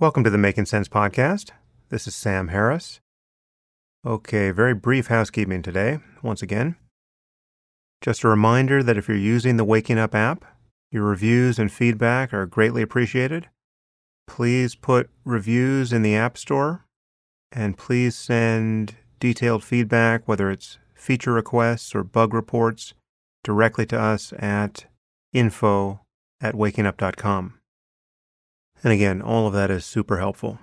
Welcome to the Making Sense podcast. This is Sam Harris. Okay, very brief housekeeping today, once again. Just a reminder that if you're using the Waking Up app, your reviews and feedback are greatly appreciated. Please put reviews in the App Store and please send detailed feedback, whether it's feature requests or bug reports, directly to us at info at wakingup.com. And again, all of that is super helpful.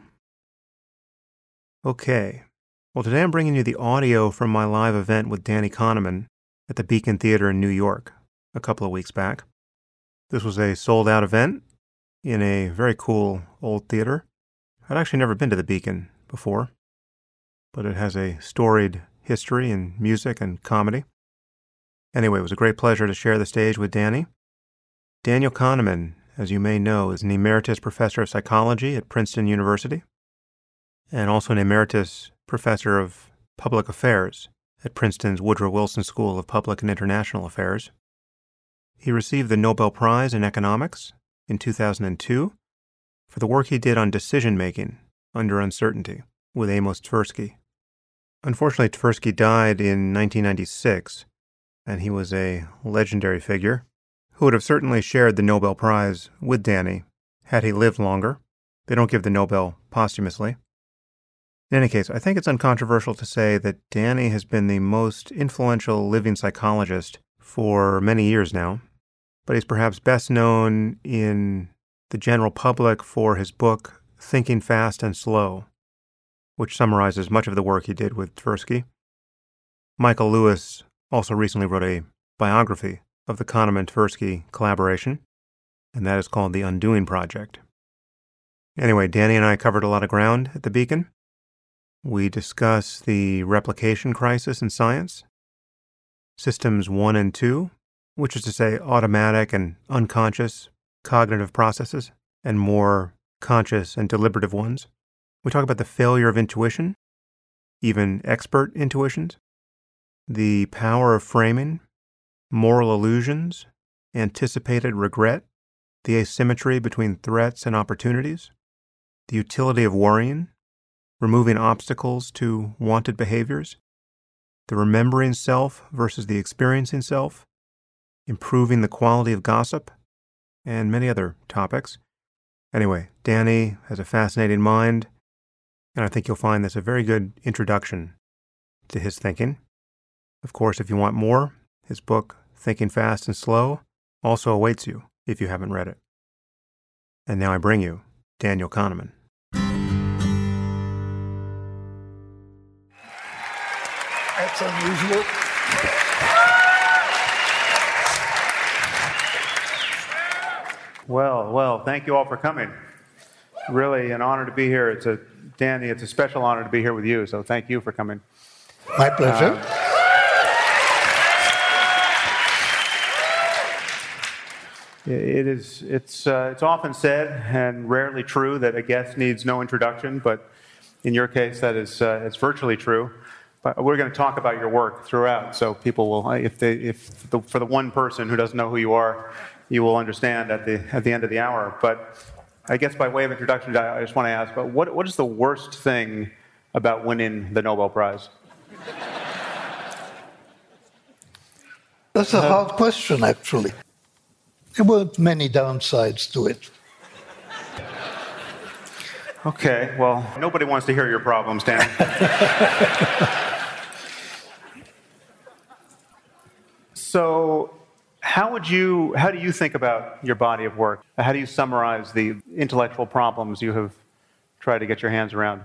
Okay. Well, today I'm bringing you the audio from my live event with Danny Kahneman at the Beacon Theater in New York a couple of weeks back. This was a sold out event in a very cool old theater. I'd actually never been to the Beacon before, but it has a storied history in music and comedy. Anyway, it was a great pleasure to share the stage with Danny. Daniel Kahneman as you may know, is an emeritus professor of psychology at Princeton University and also an emeritus professor of public affairs at Princeton's Woodrow Wilson School of Public and International Affairs. He received the Nobel Prize in Economics in 2002 for the work he did on decision making under uncertainty with Amos Tversky. Unfortunately, Tversky died in 1996, and he was a legendary figure who would have certainly shared the Nobel Prize with Danny had he lived longer. They don't give the Nobel posthumously. In any case, I think it's uncontroversial to say that Danny has been the most influential living psychologist for many years now, but he's perhaps best known in the general public for his book, Thinking Fast and Slow, which summarizes much of the work he did with Tversky. Michael Lewis also recently wrote a biography of the Kahneman Tversky collaboration, and that is called the Undoing Project. Anyway, Danny and I covered a lot of ground at the Beacon. We discuss the replication crisis in science, systems one and two, which is to say automatic and unconscious cognitive processes, and more conscious and deliberative ones. We talk about the failure of intuition, even expert intuitions, the power of framing, moral illusions, anticipated regret, the asymmetry between threats and opportunities, the utility of worrying, removing obstacles to wanted behaviors, the remembering self versus the experiencing self, improving the quality of gossip, and many other topics. Anyway, Danny has a fascinating mind, and I think you'll find this a very good introduction to his thinking. Of course, if you want more, his book, Thinking Fast and Slow, also awaits you if you haven't read it. And now I bring you Daniel Kahneman. That's unusual. Well, well, thank you all for coming. Really an honor to be here. It's a Danny, it's a special honor to be here with you, so thank you for coming. My pleasure. Uh, It is, it's, uh, it's often said and rarely true that a guest needs no introduction, but in your case, that is uh, it's virtually true. But we're going to talk about your work throughout, so people will, if, they, if the, for the one person who doesn't know who you are, you will understand at the, at the end of the hour. But I guess by way of introduction, I just want to ask, but what, what is the worst thing about winning the Nobel Prize? That's a hard question, actually. There weren't many downsides to it. Okay, well, nobody wants to hear your problems, Dan. so, how would you, how do you think about your body of work? How do you summarize the intellectual problems you have tried to get your hands around?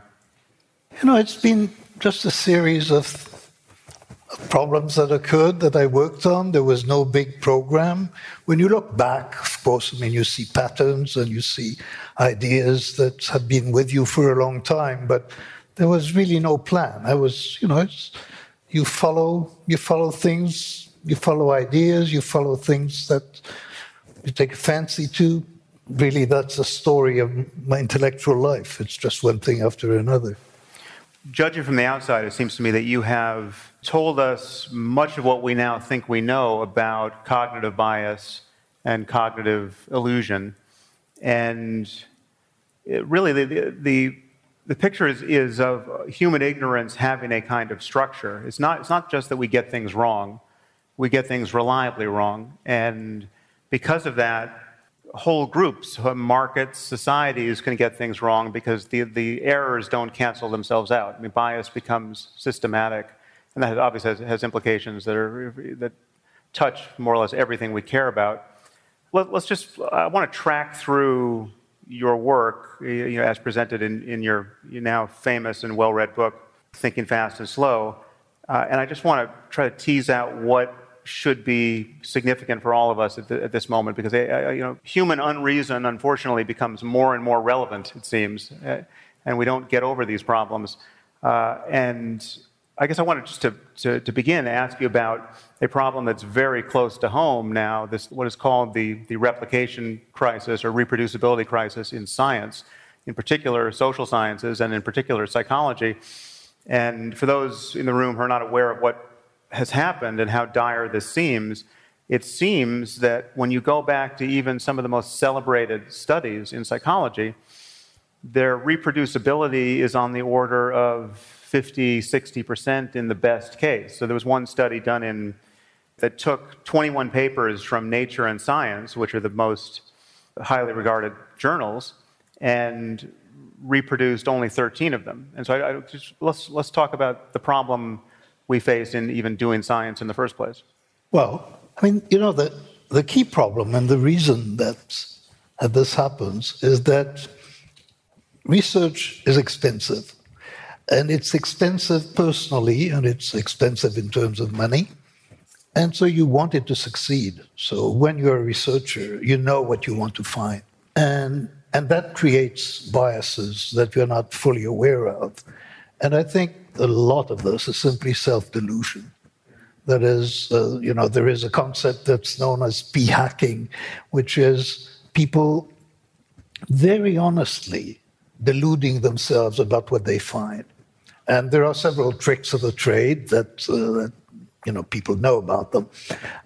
You know, it's been just a series of problems that occurred that I worked on. There was no big program. When you look back, of course, I mean, you see patterns and you see ideas that have been with you for a long time, but there was really no plan. I was, you know, you follow, you follow things, you follow ideas, you follow things that you take a fancy to. Really, that's the story of my intellectual life. It's just one thing after another judging from the outside, it seems to me that you have told us much of what we now think we know about cognitive bias and cognitive illusion. And it really the, the, the picture is, is of human ignorance having a kind of structure. It's not, it's not just that we get things wrong, we get things reliably wrong. And because of that, whole groups, markets, societies can get things wrong because the, the errors don't cancel themselves out. I mean, bias becomes systematic, and that obviously has, has implications that, are, that touch more or less everything we care about. Let, us just, I want to track through your work you know, as presented in, in your, your now famous and well read book, Thinking Fast and Slow. Uh, and I just want to try to tease out what should be significant for all of us at, the, at this moment because uh, you know, human unreason, unfortunately, becomes more and more relevant, it seems, uh, and we don't get over these problems. Uh, and I guess I wanted just to, to, to, begin to ask you about a problem that's very close to home now, this, what is called the, the replication crisis or reproducibility crisis in science, in particular social sciences and in particular psychology. And for those in the room who are not aware of what has happened and how dire this seems, it seems that when you go back to even some of the most celebrated studies in psychology, their reproducibility is on the order of 50, 60% in the best case. So there was one study done in that took 21 papers from Nature and Science, which are the most highly regarded journals, and reproduced only 13 of them. And so I, I just, let's, let's talk about the problem we face in even doing science in the first place? Well, I mean, you know, the, the key problem and the reason that, that this happens is that research is expensive. And it's expensive personally, and it's expensive in terms of money. And so you want it to succeed. So when you're a researcher, you know what you want to find. And, and that creates biases that you're not fully aware of. And I think a lot of this is simply self delusion. That is, uh, you know, there is a concept that's known as p hacking, which is people very honestly deluding themselves about what they find. And there are several tricks of the trade that, uh, that you know people know about them.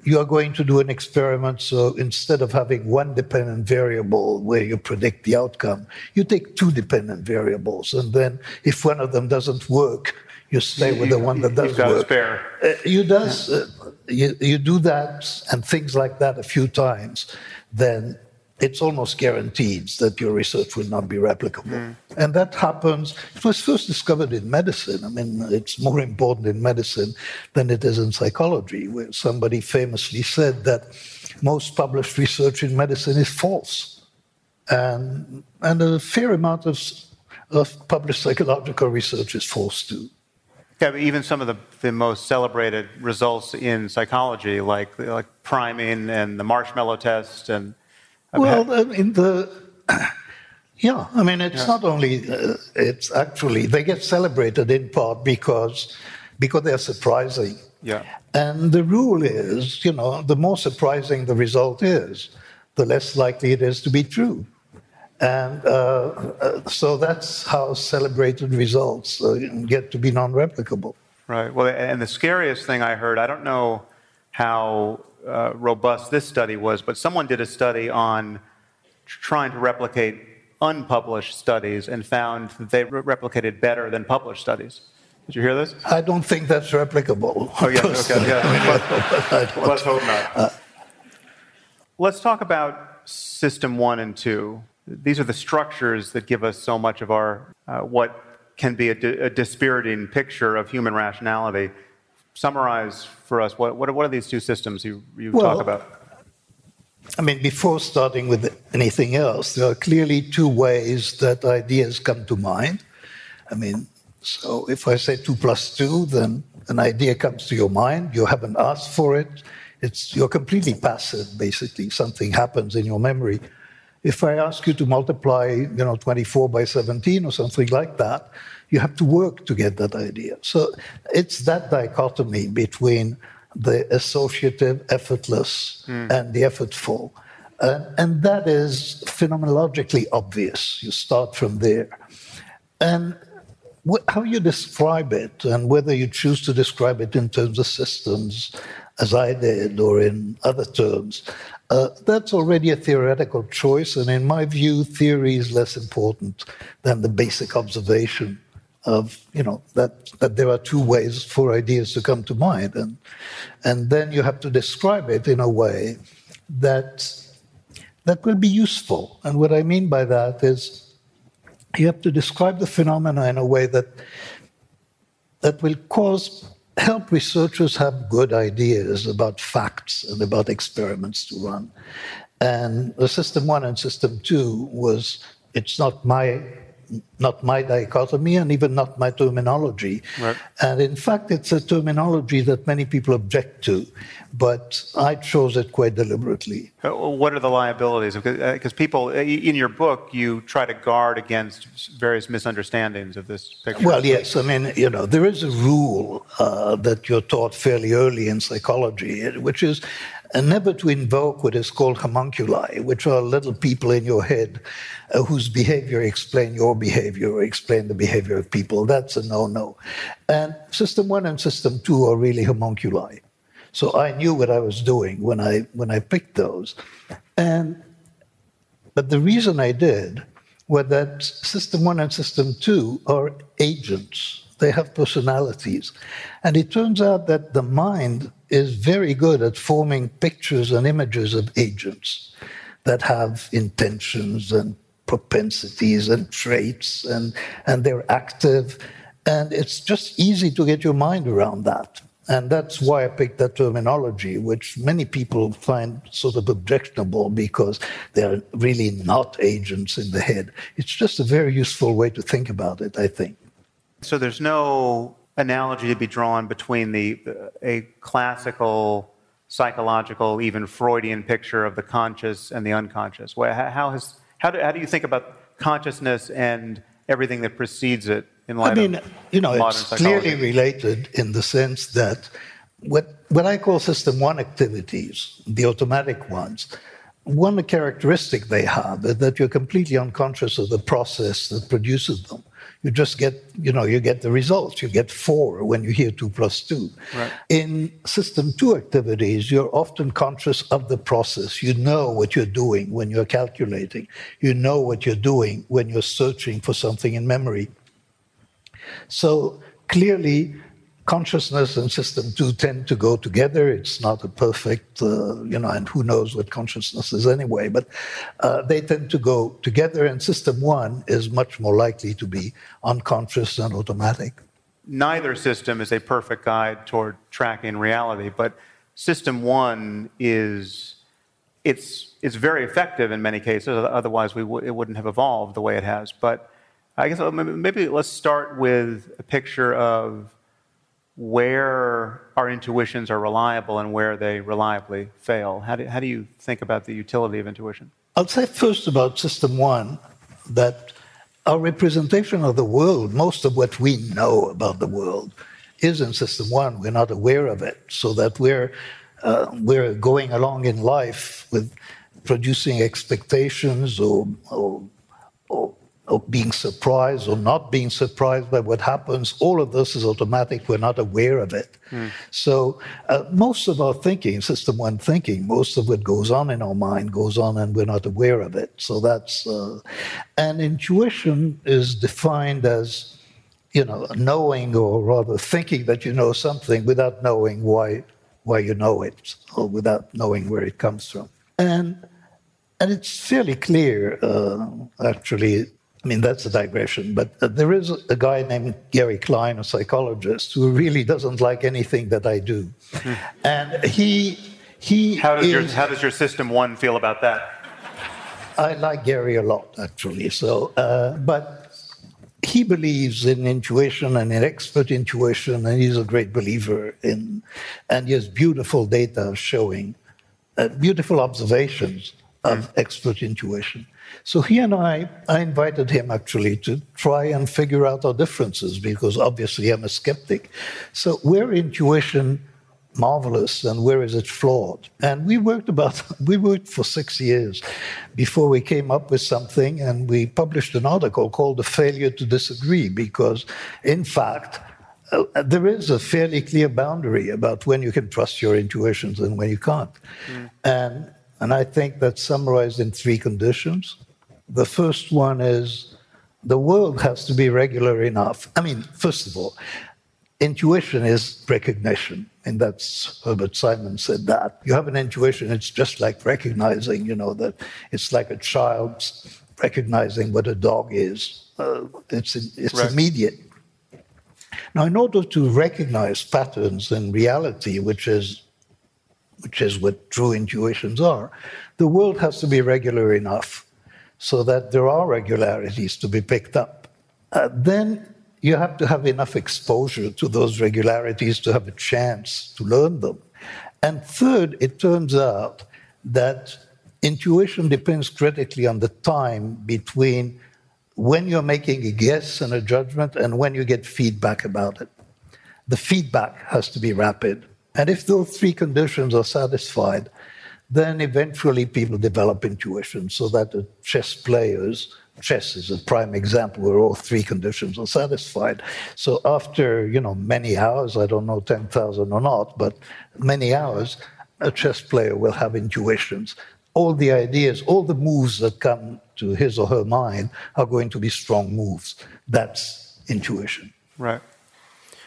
You are going to do an experiment so instead of having one dependent variable where you predict the outcome you take two dependent variables. And then if one of them doesn't work you stay with the one that does work. spare. Uh, you does uh, you, you do that and things like that a few times then it's almost guaranteed that your research will not be replicable. Mm. And that happens, it was first discovered in medicine. I mean, it's more important in medicine than it is in psychology, where somebody famously said that most published research in medicine is false. And, and a fair amount of, of published psychological research is false too. Yeah, but even some of the, the most celebrated results in psychology, like, like priming and the marshmallow test and well, I mean, the. Yeah, I mean, it's yeah. not only, uh, it's actually, they get celebrated in part because, because they're surprising. Yeah. And the rule is, you know, the more surprising the result is, the less likely it is to be true. And uh, uh, so that's how celebrated results uh, get to be non replicable. Right. Well, and the scariest thing I heard, I don't know how uh, robust this study was, but someone did a study on trying to replicate unpublished studies and found that they re- replicated better than published studies. Did you hear this? I don't think that's replicable. Oh, yeah, okay, yeah. Let's, let's hope not. Uh, let's talk about system one and two. These are the structures that give us so much of our, uh, what can be a, di- a dispiriting picture of human rationality summarize for us what, what, are these two systems you, you well, talk about? I mean, before starting with anything else, there are clearly two ways that ideas come to mind. I mean, so if I say two plus two, then an idea comes to your mind. You haven't asked for it. It's you're completely passive, basically. Something happens in your memory. If I ask you to multiply, you know, 24 by 17 or something like that, you have to work to get that idea. So it's that dichotomy between the associative, effortless, mm. and the effortful. Uh, and that is phenomenologically obvious. You start from there. And wh- how you describe it, and whether you choose to describe it in terms of systems, as I did, or in other terms, Uh, that's already a theoretical choice, and in my view, theory is less important than the basic observation of you know that that there are two ways for ideas to come to mind, and and then you have to describe it in a way that that will be useful. And what I mean by that is you have to describe the phenomena in a way that that will cause help researchers have good ideas about facts and about experiments to run. And the system one and system two was it's not my not my dichotomy and even not my terminology. Right. And in fact, it's a terminology that many people object to, but I chose it quite deliberately. Uh, what are the liabilities? Because uh, people, uh, in your book, you try to guard against various misunderstandings of this picture. Well, yes. I mean, you know, there is a rule uh, that you're taught fairly early in psychology, which is and never to invoke what is called homunculi, which are little people in your head uh, whose behavior explain your behavior or explain the behavior of people. That's a no-no. And system one and system two are really homunculi. So I knew what I was doing when I when I picked those. And but the reason I did was that system one and system two are agents. They have personalities. And it turns out that the mind is very good at forming pictures and images of agents that have intentions and propensities and traits and, and they're active. And it's just easy to get your mind around that. And that's why I picked that terminology, which many people find sort of objectionable because they're really not agents in the head. It's just a very useful way to think about it, I think. So there's no analogy to be drawn between the a classical psychological, even Freudian picture of the conscious and the unconscious. How has how do, how do you think about consciousness and everything that precedes it in light I mean, you know, it's clearly related in the sense that what what I call system one activities, the automatic ones, one characteristic they have is that you're completely unconscious of the process that produces them you just get, you know, you get the results. You get four when you hear two plus two. Right. In system two activities, you're often conscious of the process. You know what you're doing when you're calculating. You know what you're doing when you're searching for something in memory. So clearly, consciousness and system two tend to go together. It's not a perfect, uh, you know, and who knows what consciousness is anyway, but uh, they tend to go together, and system one is much more likely to be unconscious and automatic. Neither system is a perfect guide toward tracking reality, but system one is. It's, it's very effective in many cases, otherwise, we w- it wouldn't have evolved the way it has. But I guess uh, maybe let's start with a picture of where our intuitions are reliable and where they reliably fail. How do, how do you think about the utility of intuition? I'll say first about System One that our representation of the world, most of what we know about the world, is in System One. We're not aware of it, so that we're uh, we're going along in life with producing expectations or, or, or being surprised or not being surprised by what happens, all of this is automatic. We're not aware of it. Mm. So, uh, most of our thinking, system one thinking, most of what goes on in our mind goes on and we're not aware of it. So, that's, uh, and intuition is defined as, you know, knowing or rather thinking that you know something without knowing why, why you know it or without knowing where it comes from. And and it's fairly clear, uh, actually, I mean, that's a digression, but uh, there is a guy named Gary Klein, a psychologist, who really doesn't like anything that I do. Hmm. And he, he how does, is, your, how does your system one feel about that? I like Gary a lot, actually. So, uh, but he believes in intuition and in expert intuition, and he's a great believer in, and he has beautiful data showing, uh, beautiful observations of mm. expert intuition. So he and I, I invited him actually to try and figure out our differences because obviously I'm a skeptic. So where intuition marvelous and where is it flawed? And we worked about we worked for six years before we came up with something, and we published an article called "The Failure to Disagree" because, in fact. Uh, there is a fairly clear boundary about when you can trust your intuitions and when you can't. Mm. And And I think that's summarized in three conditions. The first one is the world has to be regular enough. I mean, first of all, intuition is recognition. And that's Herbert Simon said that. You have an intuition, it's just like recognizing, you know, that it's like a child's recognizing what a dog is. Uh, it's it's right. immediate. Now, in order to recognize patterns in reality, which is which is what true intuitions are, the world has to be regular enough so that there are regularities to be picked up. Uh, then you have to have enough exposure to those regularities to have a chance to learn them. And third, it turns out that intuition depends critically on the time between when you're making a guess and a judgment and when you get feedback about it. The feedback has to be rapid. And if those three conditions are satisfied, then eventually people develop intuition so that the chess players, chess is a prime example where all three conditions are satisfied. So after, you know, many hours, I don't know 10,000 or not, but many hours, a chess player will have intuitions. All the ideas, all the moves that come to his or her mind are going to be strong moves. That's intuition. Right.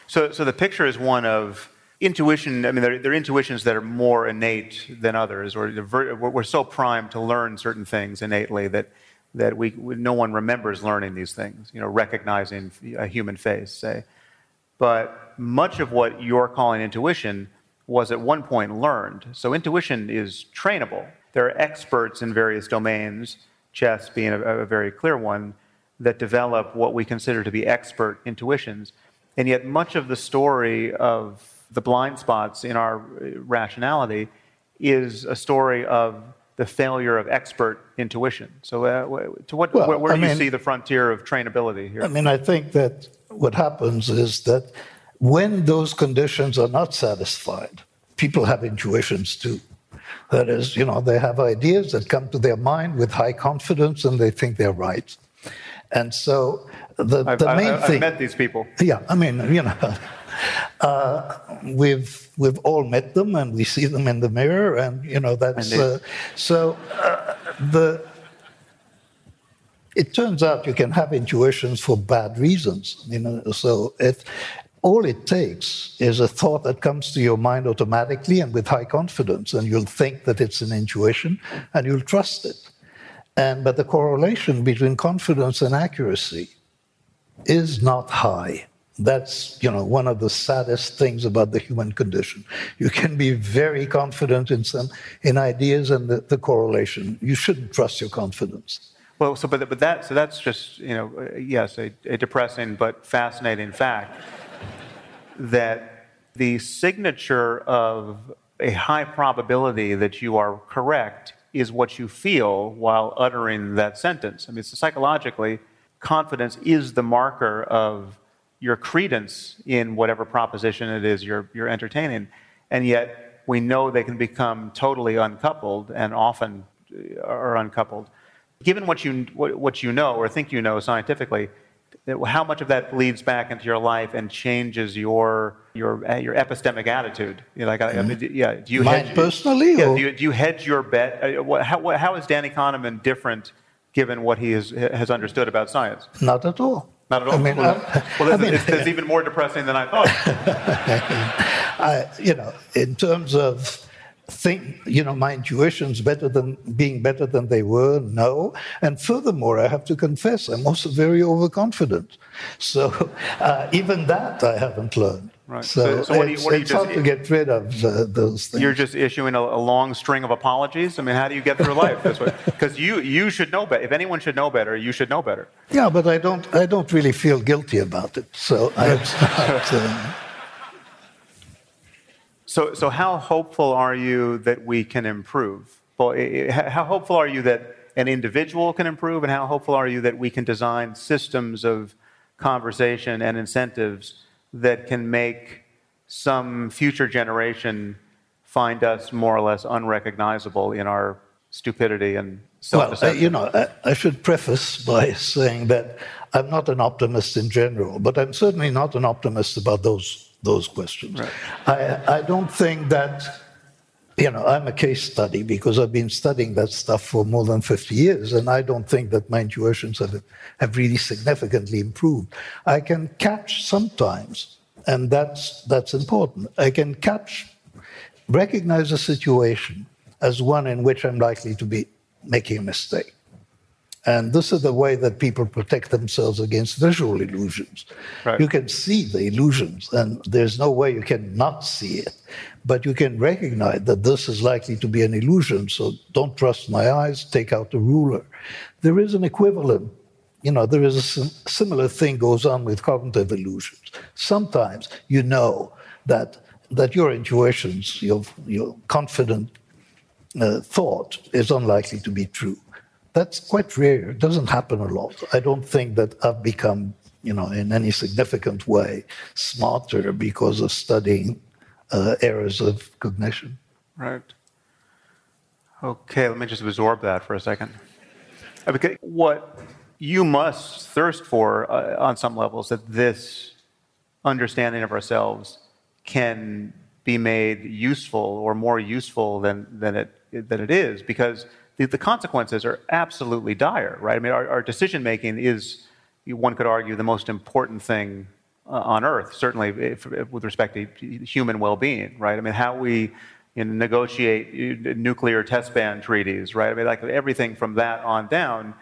So, so the picture is one of intuition, I mean, there, are intuitions that are more innate than others, or we're so primed to learn certain things innately that, that we, no one remembers learning these things, you know, recognizing a human face, say. But much of what you're calling intuition was at one point learned. So intuition is trainable. There are experts in various domains, chess being a, a very clear one, that develop what we consider to be expert intuitions. And yet, much of the story of the blind spots in our rationality is a story of the failure of expert intuition. So, uh, to what, well, where, where do mean, you see the frontier of trainability here? I mean, I think that what happens is that when those conditions are not satisfied, people have intuitions too. That is, you know, they have ideas that come to their mind with high confidence and they think they're right. And so the, I've, the main I've, thing. I've met these people. Yeah, I mean, you know. Uh, we've we've all met them, and we see them in the mirror, and you know that's uh, so. Uh, the it turns out you can have intuitions for bad reasons. You know, so it all it takes is a thought that comes to your mind automatically and with high confidence, and you'll think that it's an intuition, and you'll trust it. And but the correlation between confidence and accuracy is not high. That's you know one of the saddest things about the human condition. You can be very confident in some in ideas and the, the correlation. You shouldn't trust your confidence. Well, so but, but that so that's just you know yes a, a depressing but fascinating fact that the signature of a high probability that you are correct is what you feel while uttering that sentence. I mean, so psychologically, confidence is the marker of your credence in whatever proposition it is you're, you're entertaining. And yet, we know they can become totally uncoupled and often uh, are uncoupled. Given what you, what, what you know or think you know scientifically, how much of that bleeds back into your life and changes your your uh, your epistemic attitude? You know, like, mm-hmm. I mean, mm-hmm. yeah, do you Mine hedge, personally? Yeah, do you, do you hedge your bet? Uh, how, how is Danny Kahneman different given what he has, has understood about science? Not at all. Not at all. I mean, well, well I mean, it's, it's, even more depressing than I thought. I, you know, in terms of think, you know, my intuition's better than being better than they were. No, and furthermore, I have to confess, I'm also very overconfident. So uh, even that I haven't learned. Right. So, so, so what you, what it's hard to get rid of uh, those things. You're just issuing a, a, long string of apologies. I mean, how do you get through life this way? Because you you should know better. If anyone should know better, you should know better. Yeah, but I don't I don't really feel guilty about it. So I. Uh, so so how hopeful are you that we can improve? Well, how hopeful are you that an individual can improve, and how hopeful are you that we can design systems of conversation and incentives? That can make some future generation find us more or less unrecognizable in our stupidity and Well, uh, you know, I, I, should preface by saying that I'm not an optimist in general, but I'm certainly not an optimist about those those questions. Right. I, I don't think that you know, I'm a case study because I've been studying that stuff for more than 50 years, and I don't think that my intuitions have, have really significantly improved. I can catch sometimes, and that's, that's important. I can catch, recognize a situation as one in which I'm likely to be making a mistake. And this is the way that people protect themselves against visual illusions. Right. You can see the illusions, and there's no way you can not see it. But you can recognize that this is likely to be an illusion, so don't trust my eyes, take out the ruler. There is an equivalent. You know, there is a similar thing goes on with cognitive illusions. Sometimes you know that that your intuitions, your, your confident uh, thought is unlikely to be true that's quite rare. It doesn't happen a lot. I don't think that I've become, you know, in any significant way smarter because of studying uh, errors of cognition. Right. Okay, let me just absorb that for a second. Okay, what you must thirst for uh, on some levels that this understanding of ourselves can be made useful or more useful than, than, it, than it is because the, the consequences are absolutely dire, right? I mean, our, our decision making is, one could argue, the most important thing uh, on earth, certainly if, if, with respect to human well being, right? I mean, how we you know, negotiate uh, nuclear test ban treaties, right? I mean, like everything from that on down.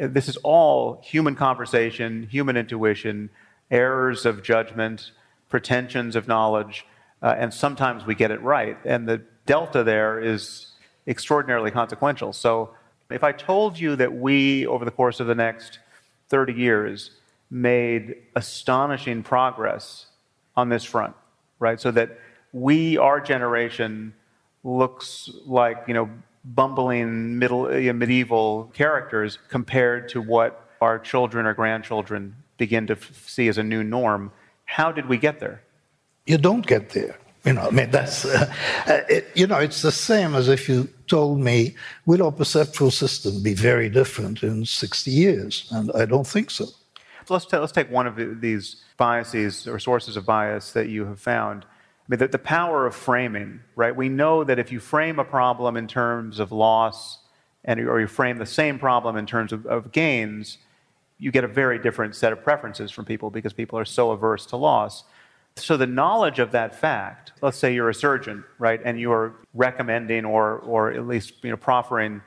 Uh, this is all human conversation, human intuition, errors of judgment, pretensions of knowledge, uh, and sometimes we get it right. And the delta there is extraordinarily consequential. So if I told you that we, over the course of the next 30 years, made astonishing progress on this front, right? So that we, our generation, looks like, you know, bumbling middle, medieval characters compared to what our children or grandchildren begin to f- see as a new norm. How did we get there? You don't get there. You know, I mean, that's, uh, uh, it, you know, it's the same as if you told me, will our perceptual system be very different in 60 years? And I don't think so. let's, t- let's take one of these biases or sources of bias that you have found. I mean, the, the power of framing, right? We know that if you frame a problem in terms of loss, and, or you frame the same problem in terms of, of gains, you get a very different set of preferences from people because people are so averse to loss. So the knowledge of that fact, let's say you're a surgeon, right, and you are recommending or, or at least you know, proffering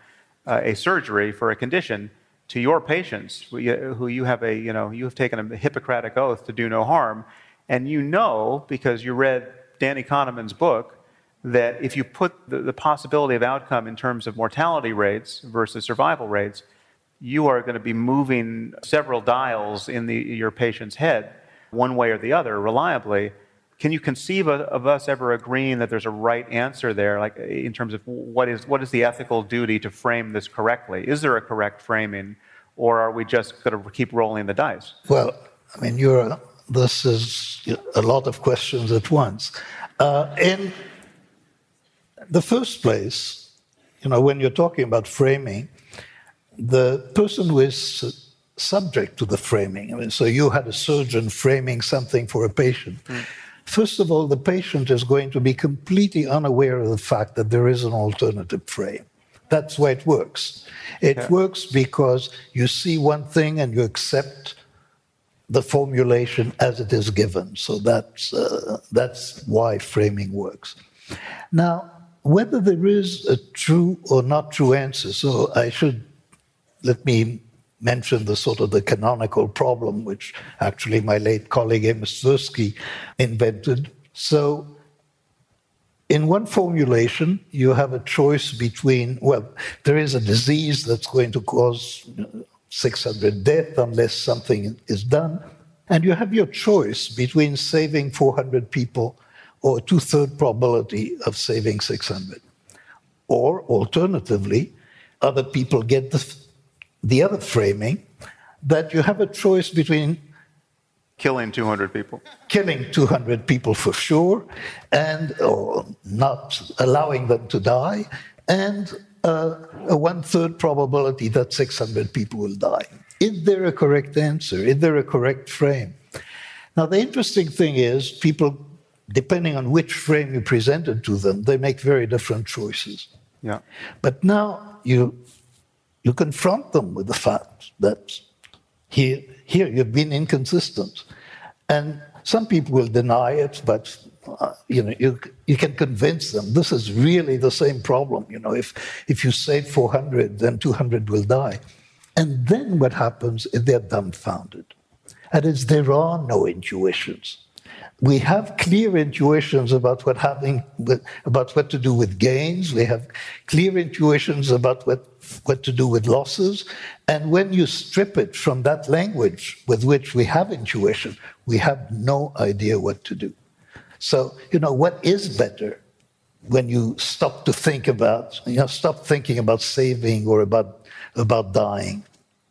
uh, a surgery for a condition to your patients who you have a, you know, you have taken a Hippocratic oath to do no harm, and you know because you read Danny Kahneman's book that if you put the, the possibility of outcome in terms of mortality rates versus survival rates, you are going to be moving several dials in the, your patient's head one way or the other reliably. Can you conceive of, us ever agreeing that there's a right answer there, like in terms of what is, what is the ethical duty to frame this correctly? Is there a correct framing, or are we just going to keep rolling the dice? Well, I mean, you're, this is a lot of questions at once. Uh, in the first place, you know, when you're talking about framing, the person who is subject to the framing. I mean, so you had a surgeon framing something for a patient. Mm. First of all, the patient is going to be completely unaware of the fact that there is an alternative frame. That's why it works. It yeah. works because you see one thing and you accept the formulation as it is given. So that's, uh, that's why framing works. Now, whether there is a true or not true answer, so I should let me mentioned the sort of the canonical problem, which actually my late colleague Amos Tversky invented. So, in one formulation, you have a choice between, well, there is a disease that's going to cause 600 deaths unless something is done. And you have your choice between saving 400 people or a two third probability of saving 600. Or alternatively, other people get the the other framing that you have a choice between killing 200 people killing 200 people for sure and or not allowing them to die and uh, a one third probability that 600 people will die is there a correct answer is there a correct frame now the interesting thing is people depending on which frame you presented to them, they make very different choices. Yeah. But now you, you confront them with the fact that here, here you've been inconsistent. And some people will deny it, but uh, you know, you, you can convince them this is really the same problem. You know, if, if you save 400, then 200 will die. And then what happens is they're dumbfounded. And there are no intuitions we have clear intuitions about what having about what to do with gains. We have clear intuitions about what what to do with losses. And when you strip it from that language with which we have intuition, we have no idea what to do. So, you know, what is better when you stop to think about, you know, stop thinking about saving or about about dying?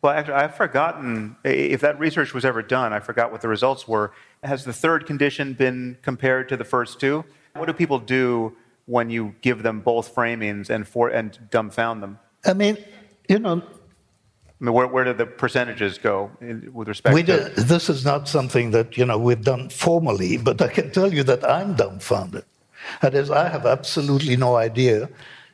Well, actually, I've forgotten if that research was ever done. I forgot what the results were. Has the third condition been compared to the first two? What do people do when you give them both framings and for and dumbfound them? I mean, you know. I mean, where, where do the percentages go with respect we to? Do, this is not something that you know we've done formally, but I can tell you that I'm dumbfounded. That is, I have absolutely no idea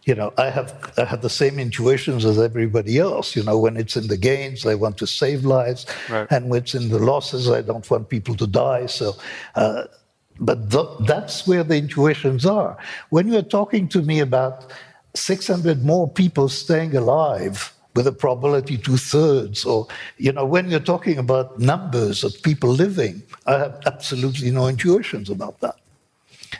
you know, I have I have the same intuitions as everybody else. You know, when it's in the gains, I want to save lives, right. and when it's in the losses, I don't want people to die. So, uh, but th- that's where the intuitions are. When you're talking to me about 600 more people staying alive with a probability two thirds, or you know, when you're talking about numbers of people living, I have absolutely no intuitions about that.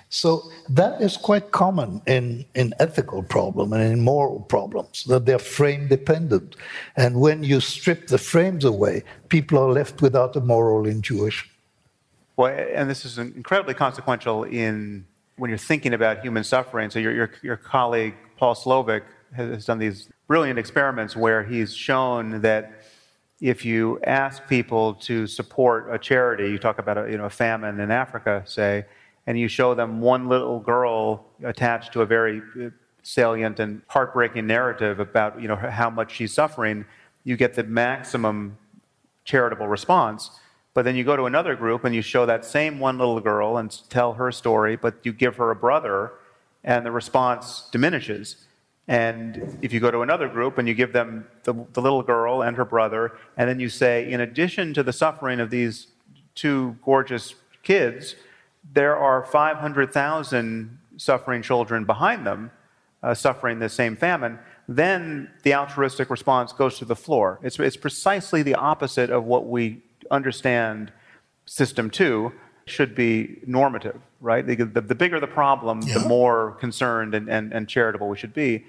So that is quite common in, in ethical problems and in moral problems, that they're frame dependent. And when you strip the frames away, people are left without a moral intuition. Well, and this is incredibly consequential in when you're thinking about human suffering. So your, your, your colleague, Paul Slovic, has done these brilliant experiments where he's shown that if you ask people to support a charity, you talk about a, you know, a famine in Africa, say, and you show them one little girl attached to a very uh, salient and heartbreaking narrative about you know how much she's suffering, you get the maximum charitable response. But then you go to another group and you show that same one little girl and tell her story, but you give her a brother, and the response diminishes. And if you go to another group and you give them the, the little girl and her brother, and then you say, in addition to the suffering of these two gorgeous kids, there are 500,000 suffering children behind them uh, suffering the same famine, then the altruistic response goes to the floor. It's, it's precisely the opposite of what we understand system two should be normative, right? The, the, the bigger the problem, yeah. the more concerned and, and, and charitable we should be.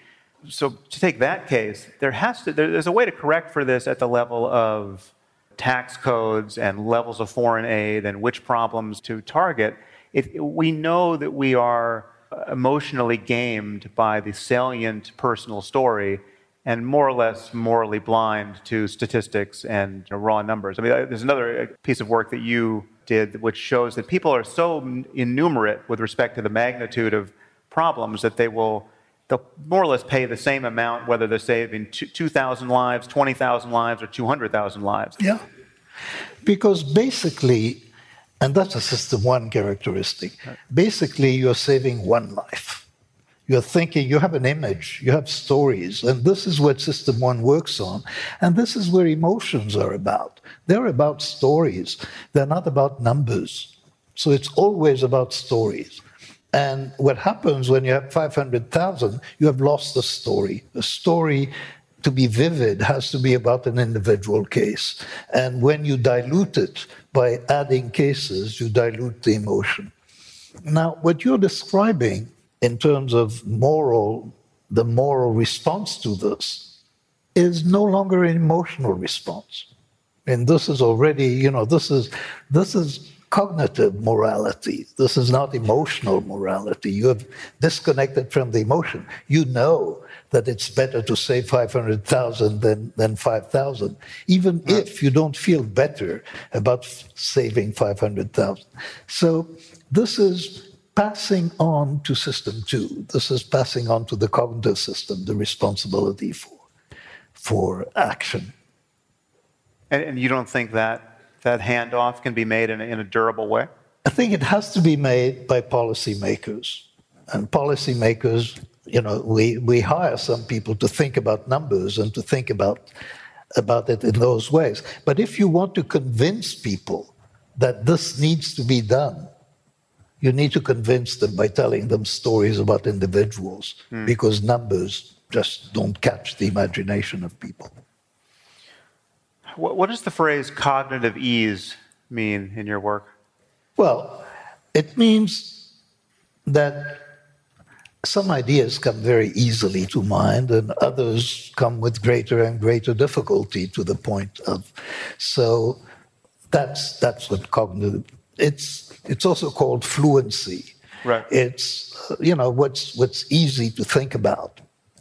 So to take that case, there has to, there's a way to correct for this at the level of tax codes and levels of foreign aid and which problems to target, it, we know that we are emotionally gamed by the salient personal story and more or less morally blind to statistics and you know, raw numbers. I mean, there's another piece of work that you did which shows that people are so innumerate with respect to the magnitude of problems that they will they'll more or less pay the same amount whether they're saving 2,000 lives, 20,000 lives, or 200,000 lives. Yeah. Because basically, and that's a system one characteristic, basically, you're saving one life. You're thinking, you have an image, you have stories, and this is what system one works on. And this is where emotions are about. They're about stories, they're not about numbers. So it's always about stories. And what happens when you have 500,000, you have lost the story. A story to be vivid has to be about an individual case. And when you dilute it by adding cases, you dilute the emotion. Now, what you're describing in terms of moral, the moral response to this, is no longer an emotional response. And this is already, you know, this is this is cognitive morality. This is not emotional morality. You have disconnected from the emotion. You know that it's better to save 500,000 than, than 5,000, even right. if you don't feel better about saving 500,000. So this is passing on to system two. This is passing on to the cognitive system, the responsibility for, for action. And, and you don't think that that handoff can be made in a, in a durable way? I think it has to be made by policymakers. And policymakers, you know, we, we hire some people to think about numbers and to think about, about it in those ways. But if you want to convince people that this needs to be done, you need to convince them by telling them stories about individuals mm. because numbers just don't catch the imagination of people. What, what does the phrase cognitive ease mean in your work? Well, it means that some ideas come very easily to mind and others come with greater and greater difficulty to the point of so that's that's what cognitive it's it's also called fluency right it's you know what's what's easy to think about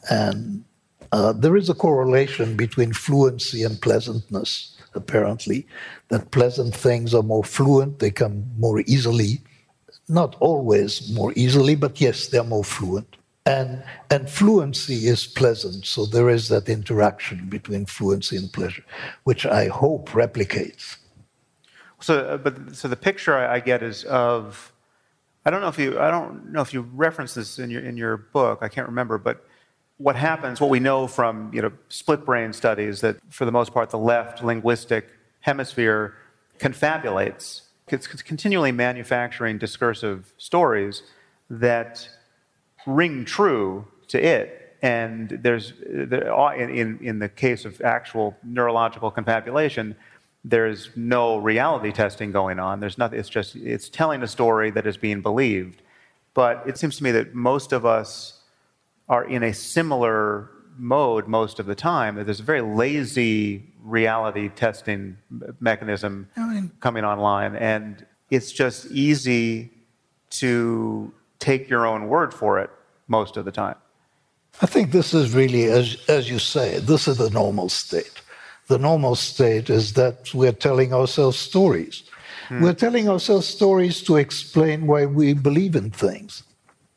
and uh, there is a correlation between fluency and pleasantness apparently that pleasant things are more fluent they come more easily not always more easily, but yes, they're more fluent. And, and fluency is pleasant, so there is that interaction between fluency and pleasure, which I hope replicates. So, uh, but so the picture I, I get is of, I don't know if you, I don't know if you reference this in your in your book. I can't remember, but what happens, what we know from you know split brain studies, that for the most part the left linguistic hemisphere confabulates it's continually manufacturing discursive stories that ring true to it. And there's, in, in the case of actual neurological confabulation, there's no reality testing going on. There's nothing, it's just, it's telling a story that is being believed. But it seems to me that most of us are in a similar mode most of the time, there's a very lazy reality testing mechanism coming online. And it's just easy to take your own word for it most of the time. I think this is really, as, as you say, this is the normal state. The normal state is that we're telling ourselves stories. Hmm. We're telling ourselves stories to explain why we believe in things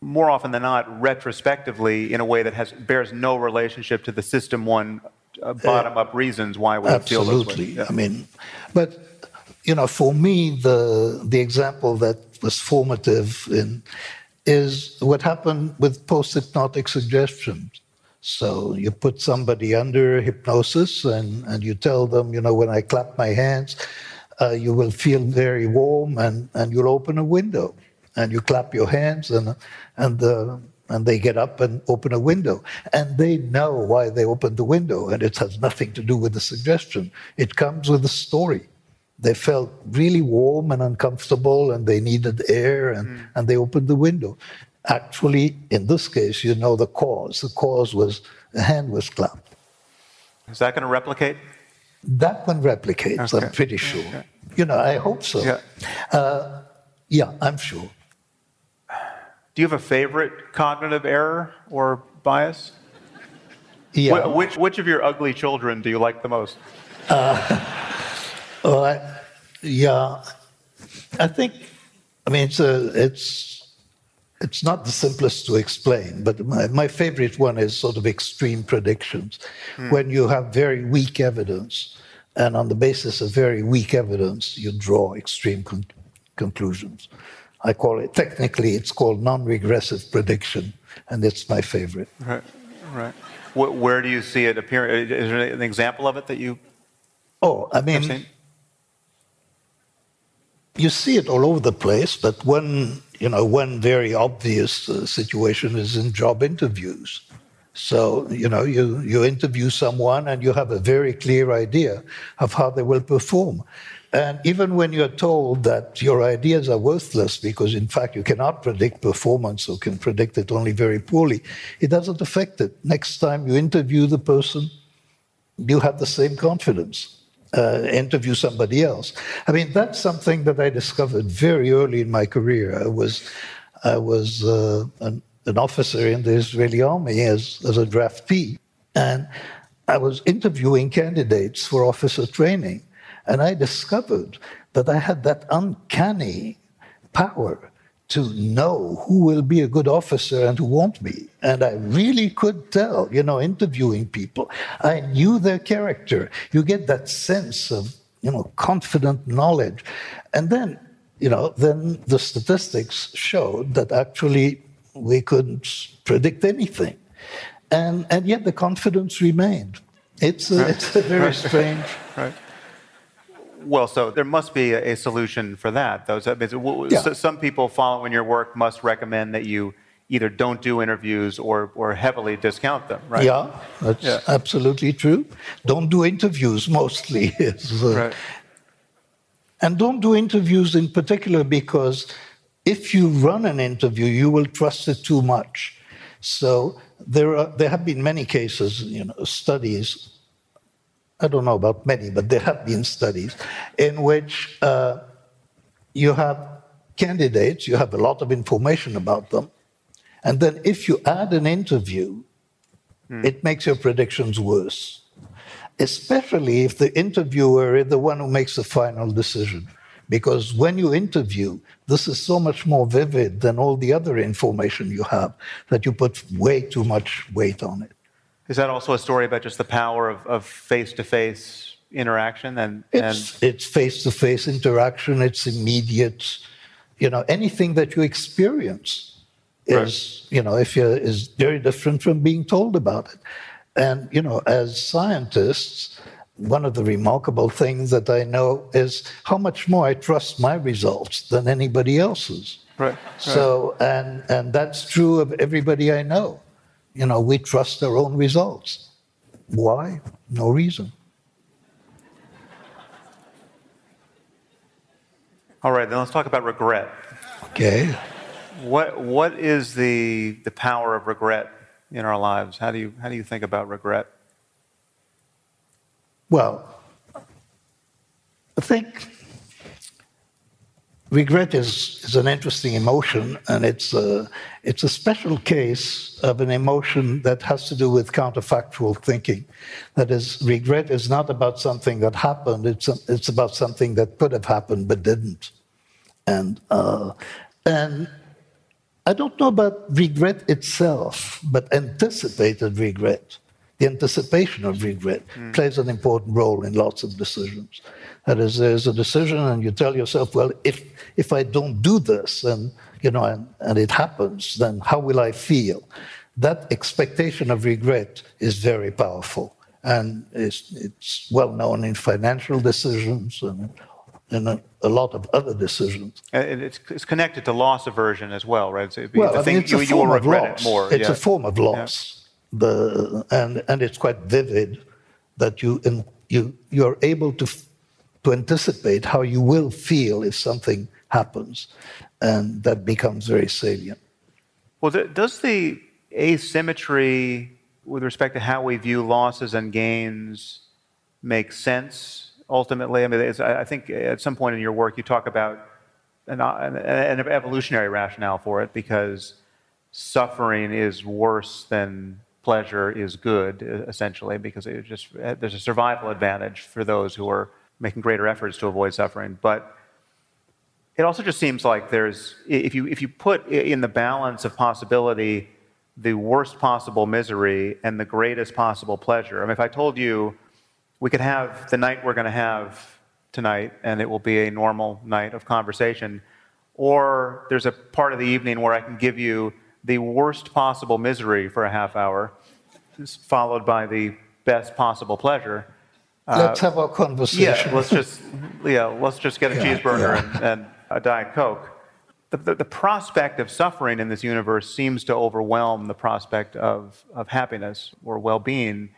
more often than not, retrospectively in a way that has bears no relationship to the system one uh, bottom up reasons why we Absolutely. feel this way. Yeah. I mean, but you know, for me, the the example that was formative in is what happened with post hypnotic suggestion. So you put somebody under hypnosis and, and you tell them, you know, when I clap my hands, uh, you will feel very warm and, and you'll open a window and you clap your hands and and the and they get up and open a window. And they know why they opened the window and it has nothing to do with the suggestion. It comes with the story. They felt really warm and uncomfortable and they needed air and, mm. and they opened the window. Actually in this case you know the cause the cause was a hand was clapped. Is that going to replicate? That one replicates okay. i'm pretty sure. Okay. you know i hope so. Yeah, uh, yeah i'm sure do you have a favorite cognitive error or bias? Yeah. Wh- which, which of your ugly children do you like the most? Uh, well, I, yeah, I think, I mean, it's, a, it's, it's not the simplest to explain, but my, my favorite one is sort of extreme predictions. Hmm. When you have very weak evidence, and on the basis of very weak evidence, you draw extreme con- conclusions. I call it, technically, it's called non regressive prediction, and it's my favorite. Right, right. Where do you see it appear? Is there an example of it that you? Oh, I mean, you see it all over the place, but one, you know, one very obvious uh, situation is in job interviews. So, you know, you, you interview someone and you have a very clear idea of how they will perform. And even when you're told that your ideas are worthless because, in fact, you cannot predict performance or can predict it only very poorly, it doesn't affect it. Next time you interview the person, you have the same confidence. Uh, interview somebody else. I mean, that's something that I discovered very early in my career. I was, I was uh, an, an officer in the Israeli army as, as a draftee, and I was interviewing candidates for officer training. And I discovered that I had that uncanny power to know who will be a good officer and who won't be. And I really could tell, you know, interviewing people, I knew their character. You get that sense of, you know, confident knowledge. And then you know, then the statistics showed that actually we couldn't predict anything. And, and yet the confidence remained. It's a, it's a very strange. Right. Well, so there must be a, solution for that. Those yeah. some people following your work must recommend that you either don't do interviews or, or heavily discount them, right? Yeah, that's yeah. absolutely true. Don't do interviews mostly. uh, right. And don't do interviews in particular because if you run an interview, you will trust it too much. So there, are, there have been many cases, you know, studies I don't know about many, but there have been studies in which uh, you have candidates, you have a lot of information about them, and then if you add an interview, hmm. it makes your predictions worse. Especially if the interviewer is the one who makes the final decision. Because when you interview, this is so much more vivid than all the other information you have that you put way too much weight on it. Is that also a story about just the power of face to face interaction? And, it's, it's face-to-face interaction. It's immediate. You know, anything that you experience is, right. you know, if you is very different from being told about it. And you know, as scientists, one of the remarkable things that I know is how much more I trust my results than anybody else's. Right. right. So, and and that's true of everybody I know you know, we trust our own results. Why? No reason. All right, then let's talk about regret. Okay. What what is the the power of regret in our lives? How do you how do you think about regret? Well, I think regret is, is an interesting emotion, and it's a, it's a special case of an emotion that has to do with counterfactual thinking. That is, regret is not about something that happened, it's, it's about something that could have happened but didn't. And, uh, and I don't know about regret itself, but anticipated regret, the anticipation of regret, mm. plays an important role in lots of decisions. That is, there's a decision, and you tell yourself, well, if, if I don't do this, and, you know, and, and it happens, then how will I feel? That expectation of regret is very powerful. And it's, it's well known in financial decisions and in a, a, lot of other decisions. And it's, it's, connected to loss aversion as well, right? So well, I mean, it's you, a form of loss. More, it's yeah. a form of loss. The, and, and it's quite vivid that you, in, you, you're able to to anticipate how you will feel if something happens. And that becomes very salient. Well, does the asymmetry with respect to how we view losses and gains make sense ultimately? I mean, I think at some point in your work you talk about an, an, evolutionary rationale for it because suffering is worse than pleasure is good, essentially, because it just eh, there's a survival advantage for those who are making greater efforts to avoid suffering. But it also just seems like there's, if you, if you put in the balance of possibility the worst possible misery and the greatest possible pleasure, I mean, if I told you we could have the night we're going to have tonight and it will be a normal night of conversation, or there's a part of the evening where I can give you the worst possible misery for a half hour, followed by the best possible pleasure Let's uh, have our conversation. Yeah, let's just yeah, let's just get a yeah, cheeseburger yeah. And, and, a diet coke. The, the, the, prospect of suffering in this universe seems to overwhelm the prospect of, of happiness or well-being.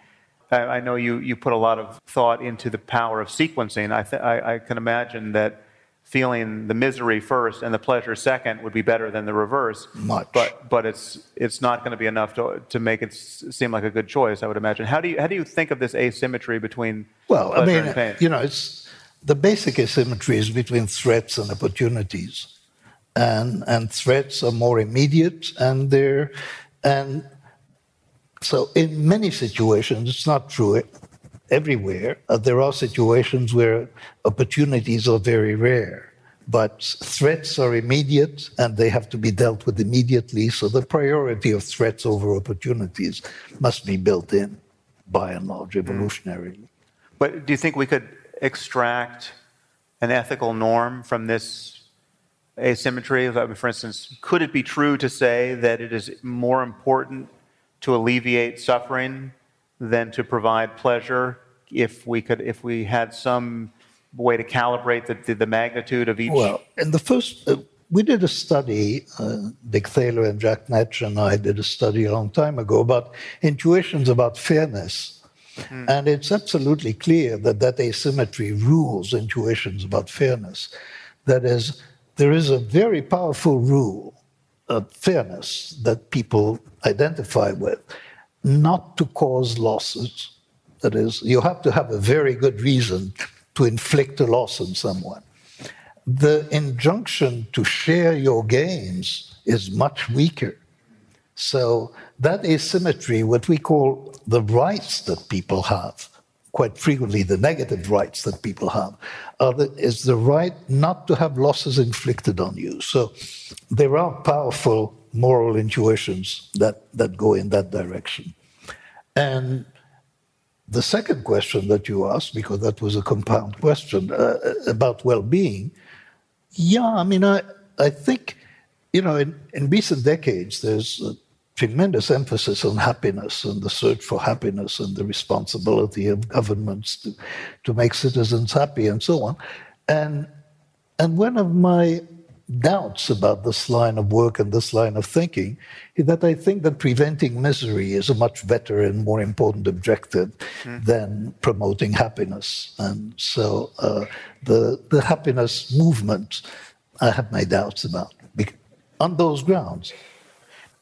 I, I know you, you put a lot of thought into the power of sequencing. I, th- I, I can imagine that feeling the misery first and the pleasure second would be better than the reverse. Much. But but it's it's not going to be enough to to make it seem like a good choice. I would imagine. How do you how do you think of this asymmetry between well, I mean, you know, it's the basic asymmetry is between threats and opportunities, and and threats are more immediate and they're and so in many situations it's not true everywhere. Uh, there are situations where opportunities are very rare, but threats are immediate and they have to be dealt with immediately. So the priority of threats over opportunities must be built in, by and large, mm. evolutionarily. But do you think we could extract an ethical norm from this asymmetry? For instance, could it be true to say that it is more important to alleviate suffering than to provide pleasure if we could if we had some way to calibrate the, the magnitude of each? Well in the first uh, we did a study uh, dick thaler and jack Knetsch and i did a study a long time ago about intuitions about fairness. Mm. and it's absolutely clear that that asymmetry rules intuitions about fairness. That is there is a very powerful rule of fairness that people identify with not to cause losses. That is, you have to have a very good reason to inflict a loss on someone. The injunction to share your gains is much weaker. So, that asymmetry, what we call the rights that people have, quite frequently the negative rights that people have, the, is the right not to have losses inflicted on you. So, there are powerful moral intuitions that, that go in that direction. And the second question that you asked, because that was a compound question uh, about well being, yeah, I mean, I, I think, you know, in, in recent decades, there's a tremendous emphasis on happiness and the search for happiness and the responsibility of governments to, to make citizens happy and so on. And, and one of my doubts about this line of work and this line of thinking is that I think that preventing misery is a much better and more important objective mm. than promoting happiness. And so uh, the, the happiness movement, I have my doubts about on those grounds.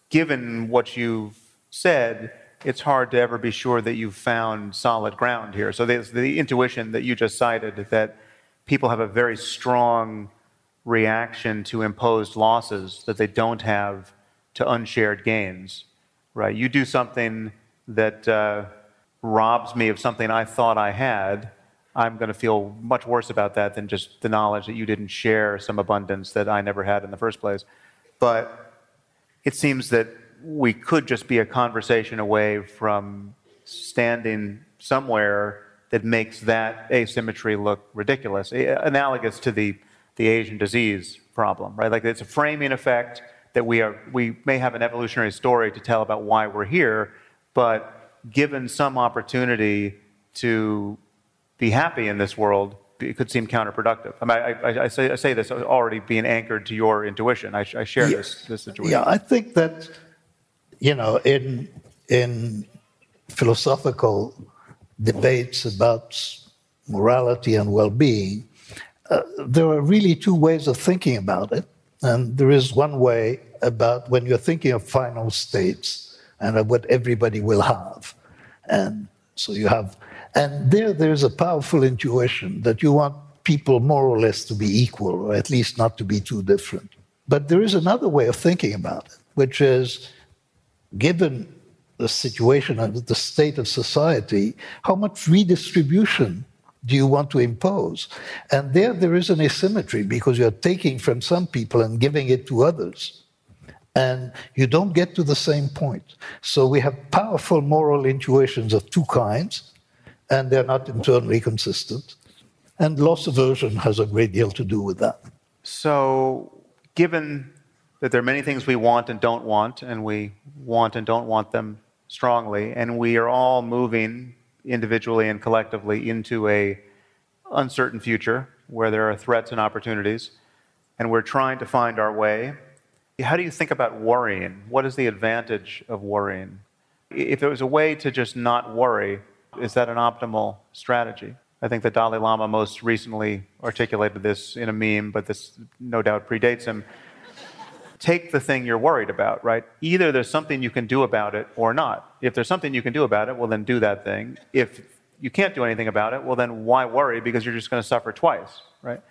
Given what you've said, it's hard to ever be sure that you've found solid ground here. So there's the intuition that you just cited that people have a very strong reaction to imposed losses that they don't have to unshared gains, right? You do something that uh, robs me of something I thought I had, I'm going to feel much worse about that than just the knowledge that you didn't share some abundance that I never had in the first place. But it seems that we could just be a conversation away from standing somewhere that makes that asymmetry look ridiculous, analogous to the the Asian disease problem, right? Like it's a framing effect that we are we may have an evolutionary story to tell about why we're here, but given some opportunity to be happy in this world, it could seem counterproductive. I, mean, I, I, I, say, I say, this already being anchored to your intuition. I, share yeah. this, this situation. Yeah, I think that, you know, in, in philosophical debates about morality and well being, uh, there are really two ways of thinking about it. And there is one way about when you're thinking of final states and of what everybody will have. And so you have, and there, there's a powerful intuition that you want people more or less to be equal, or at least not to be too different. But there is another way of thinking about it, which is given the situation and the state of society, how much redistribution do you want to impose? And there, there is an asymmetry because you're taking from some people and giving it to others. And you don't get to the same point. So we have powerful moral intuitions of two kinds, and they're not internally consistent. And loss aversion has a great deal to do with that. So, given that there are many things we want and don't want, and we want and don't want them strongly, and we are all moving individually and collectively into a uncertain future where there are threats and opportunities and we're trying to find our way. How do you think about worrying? What is the advantage of worrying? If there was a way to just not worry is that an optimal strategy? I think the dalai lama most recently articulated this in a meme but this no doubt predates him take the thing you're worried about, right? Either there's something you can do about it or not. If there's something you can do about it, well, then do that thing. If you can't do anything about it, well, then why worry? Because you're just going to suffer twice, right?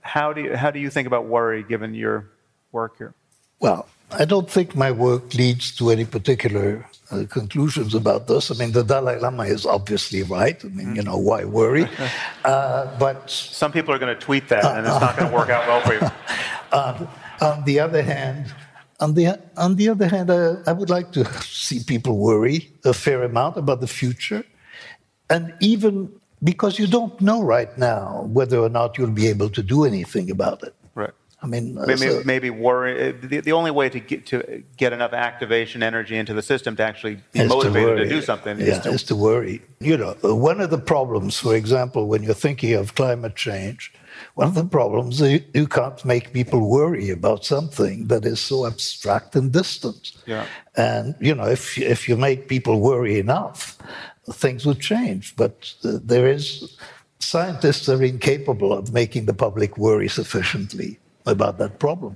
How do you, how do you think about worry given your work here? Well, I don't think my work leads to any particular uh, conclusions about this. I mean, the Dalai Lama is obviously right. I mean, you know, why worry? Uh, but some people are going to tweet that, and it's not going to work out well for you. Uh, on the other hand, on the, on the other hand, uh, I would like to see people worry a fair amount about the future. And even because you don't know right now whether or not you'll be able to do anything about it. Right. I mean, maybe, so, maybe worry. The, the only way to get to get enough activation energy into the system to actually be motivated to, worry. do something Yeah, is to is to worry. You know, one of the problems, for example, when you're thinking of climate change, one of the problems is you can't make people worry about something that is so abstract and distant. Yeah. And you know, if if you make people worry enough, things would change. But uh, there is scientists are incapable of making the public worry sufficiently about that problem.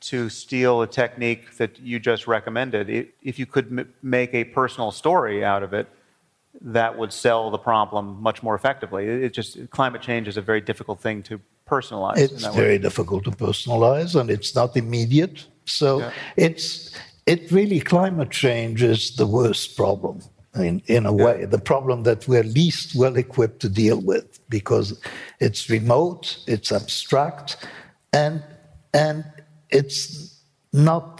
to steal a technique that you just recommended, if you could m- make a personal story out of it, that would sell the problem much more effectively. It, it just climate change is a very difficult thing to personalize. It's that way. very difficult to personalize, and it's not immediate. So Yeah. it's it really climate change is the worst problem in in a way, the problem that we're least well equipped to deal with because it's remote, it's abstract, and and it's not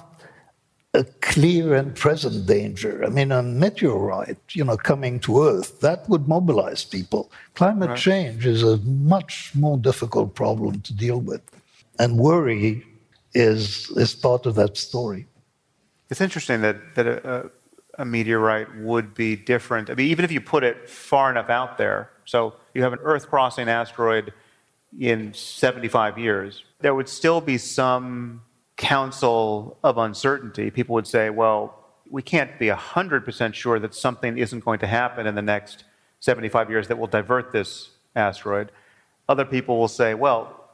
a clear and present danger. I mean, a meteorite, you know, coming to Earth, that would mobilize people. Climate Right. change is a much more difficult problem to deal with. And worry is, is part of that story. It's interesting that, that a, a, a meteorite would be different. I mean, even if you put it far enough out there, so you have an Earth crossing asteroid in 75 years, there would still be some council of uncertainty. People would say, well, we can't be 100% sure that something isn't going to happen in the next 75 years that will divert this asteroid. Other people will say, well,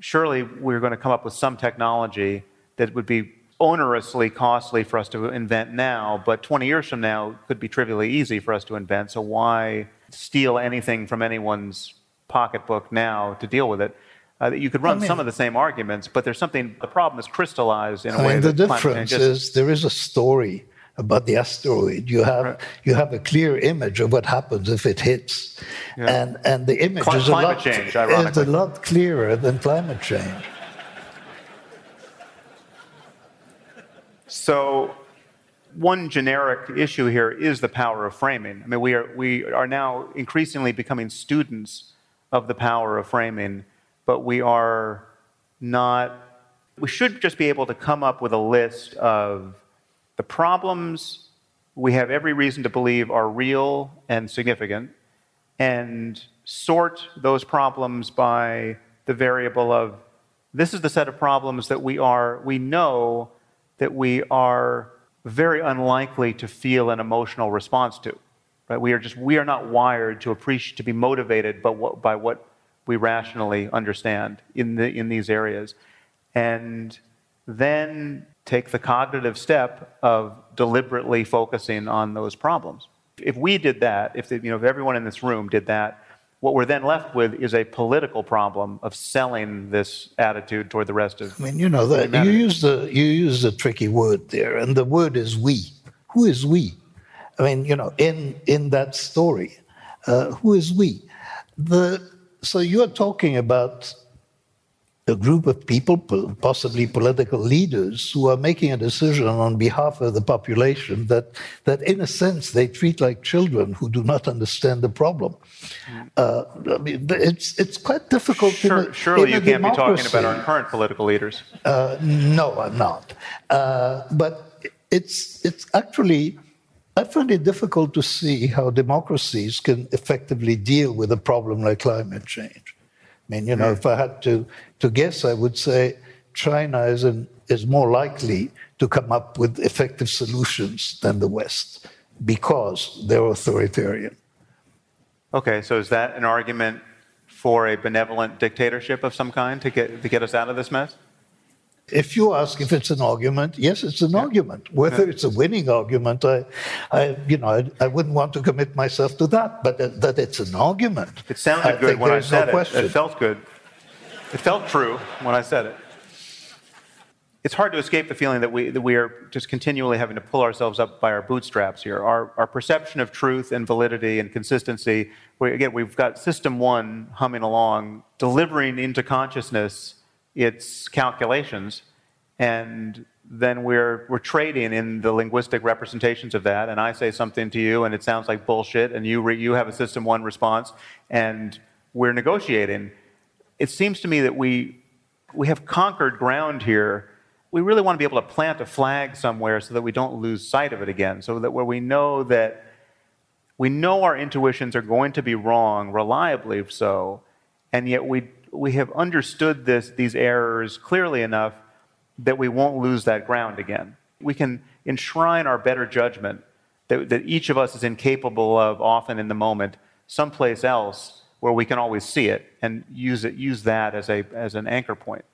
surely we're going to come up with some technology that would be onerously costly for us to invent now, but 20 years from now could be trivially easy for us to invent. So why steal anything from anyone's pocketbook now to deal with it? Uh, you could run I mean- some of the same arguments, but there's something. The problem is crystallized in a I way mean, the difference change isn't. there is a story about the asteroid. You have Right. you have a clear image of what happens if it hits, Yeah. and and the image Cli- is a lot change, is a lot clearer than climate change. So, one generic issue here is the power of framing. I mean, we are, we are now increasingly becoming students of the power of framing, but we are not, we should just be able to come up with a list of the problems we have every reason to believe are real and significant, and sort those problems by the variable of this is the set of problems that we are we know that we are very unlikely to feel an emotional response to right? We are just we are not wired to appreciate to be motivated by what, by what we rationally understand in the in these areas and then take the cognitive step of deliberately focusing on those problems. If we did that, if, the, you know, if everyone in this room did that, what we're then left with is a political problem of selling this attitude toward the rest of I mean, you know that you use the you use a tricky word there, and the word is we. Who is we? I mean, you know, in in that story, uh, who is we? The so you're talking about a group of people, possibly political leaders, who are making a decision on behalf of the population that, that in a sense, they treat like children who do not understand the problem. Uh, I mean, it's, it's quite difficult. in Sure, a- surely in you can't be talking about our current political leaders. Uh, no, I'm not. Uh, but it's it's actually I find it difficult to see how democracies can effectively deal with a problem like climate change. I mean, you know, if I had to to guess, I would say China is an, is more likely to come up with effective solutions than the West because they're authoritarian. Okay, so is that an argument for a benevolent dictatorship of some kind to get, to get us out of this mess? If you ask if it's an argument, yes, it's an argument. Whether it's a winning argument, I, I you know, I, I wouldn't want to commit myself to that. But that, that it's an argument. It sounded I good when I there's no said it. question. It felt good. It felt true when I said it. It's hard to escape the feeling that we, that we are just continually having to pull ourselves up by our bootstraps here. Our, our perception of truth and validity and consistency, we, again, we've got system one humming along, delivering into consciousness its calculations, and then we're, we're trading in the linguistic representations of that. And I say something to you, and it sounds like bullshit, and you, re, you have a system one response, and we're negotiating. It seems to me that we we have conquered ground here. We really want to be able to plant a flag somewhere so that we don't lose sight of it again, so that where we know that we know our intuitions are going to be wrong, reliably so, and yet we, we have understood this, these errors clearly enough that we won't lose that ground again. We can enshrine our better judgment that, that each of us is incapable of often in the moment, someplace else where we can always see it and use it, use that as a as an anchor point.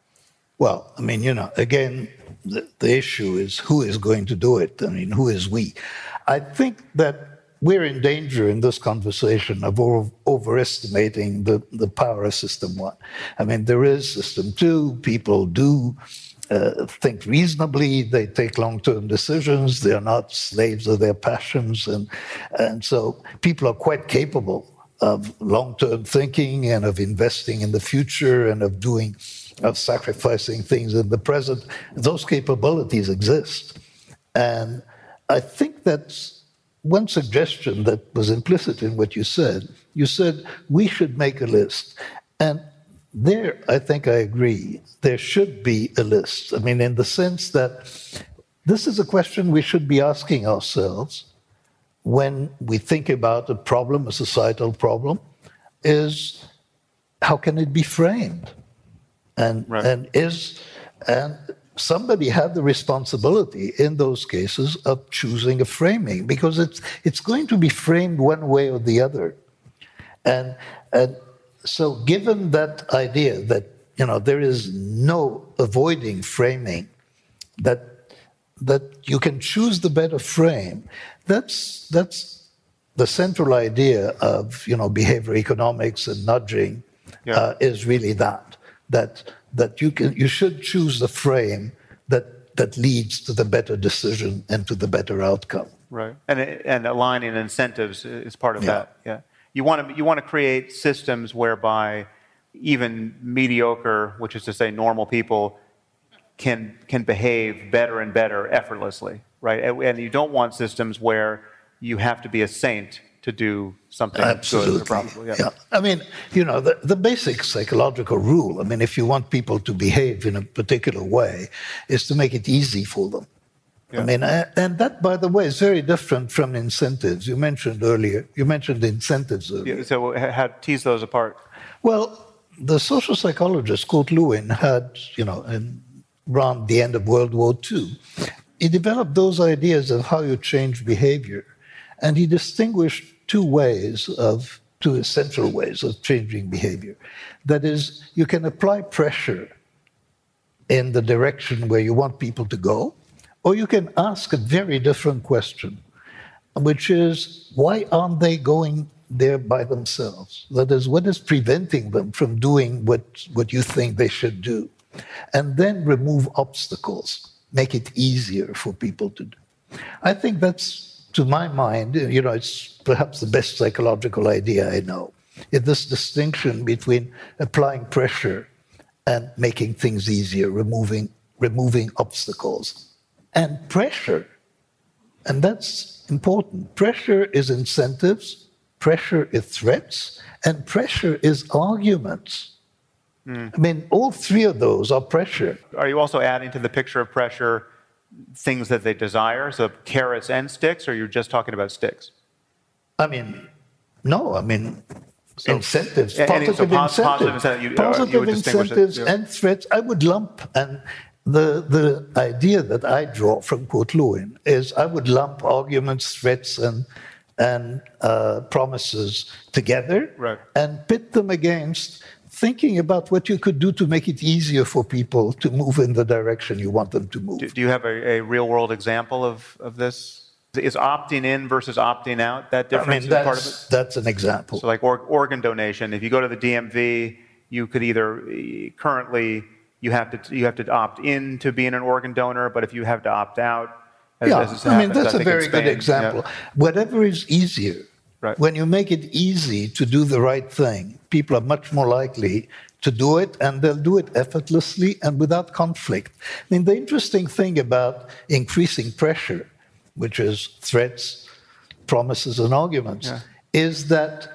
Well, I mean, you know, again, the, the issue is who is going to do it. I mean, who is we? I think that we're in danger in this conversation of over, overestimating the, the power of system one. I mean, there is system two, people do uh, think reasonably, they take long term decisions, they're not slaves of their passions. And, and so people are quite capable of long term thinking and of investing in the future and of doing, of sacrificing things in the present. Those capabilities exist. And I think that's one suggestion that was implicit in what you said. You said we should make a list. And there, I think I agree. There should be a list. I mean, in the sense that this is a question we should be asking ourselves when we think about a problem, a societal problem, is how can it be framed? And, right. and is and somebody had the responsibility in those cases of choosing a framing because it's it's going to be framed one way or the other. And and so, given that idea that you know there is no avoiding framing, that that you can choose the better frame, that's that's the central idea of you know behavior economics and nudging yeah. uh, is really that that that you can you should choose the frame that that leads to the better decision and to the better outcome. Right, and and aligning incentives is part of yeah. that. Yeah. You want to, you want to create systems whereby even mediocre, which is to say normal people, can, can behave better and better effortlessly, right? And, and you don't want systems where you have to be a saint to do something Absolutely. Yeah. yeah. I mean, you know, the, the basic psychological rule, I mean, if you want people to behave in a particular way, is to make it easy for them. Yeah. I mean, and that, by the way, is very different from incentives. You mentioned earlier. You mentioned incentives earlier. Yeah, so, how tease those apart? Well, the social psychologist Kurt Lewin had, you know, in, around the end of World War II, he developed those ideas of how you change behavior, and he distinguished two ways of two essential ways of changing behavior. That is, you can apply pressure in the direction where you want people to go or you can ask a very different question, which is why aren't they going there by themselves? That is, what is preventing them from doing what, what you think they should do? And then remove obstacles, make it easier for people to do. I think that's, to my mind, you know, it's perhaps the best psychological idea I know. It's this distinction between applying pressure and making things easier, removing, removing obstacles and pressure. And that's important. Pressure is incentives, pressure is threats, and pressure is arguments. Mm. I mean, all three of those are pressure. Are you also adding to the picture of pressure things that they desire, so carrots and sticks, or you're just talking about sticks? I mean, no, I mean, so, positive, so incentives, positive, incentive, you, positive uh, incentives yeah. and threats. I would lump and the, the idea that I draw from Kurt Lewin is I would lump arguments, threats, and, and uh, promises together right. and pit them against thinking about what you could do to make it easier for people to move in the direction you want them to move. Do, do you have a, a, real world example of, of this? Is opting in versus opting out that difference I mean, part of it? That's an example. So, like or, organ donation, if you go to the DMV, you could either currently you have to you have to opt in to being an organ donor, but if you have to opt out, as, yeah, as I mean that's I a very good example. Yeah. Whatever is easier, right. when you make it easy to do the right thing, people are much more likely to do it, and they'll do it effortlessly and without conflict. I mean, the interesting thing about increasing pressure, which is threats, promises, and arguments, yeah. is that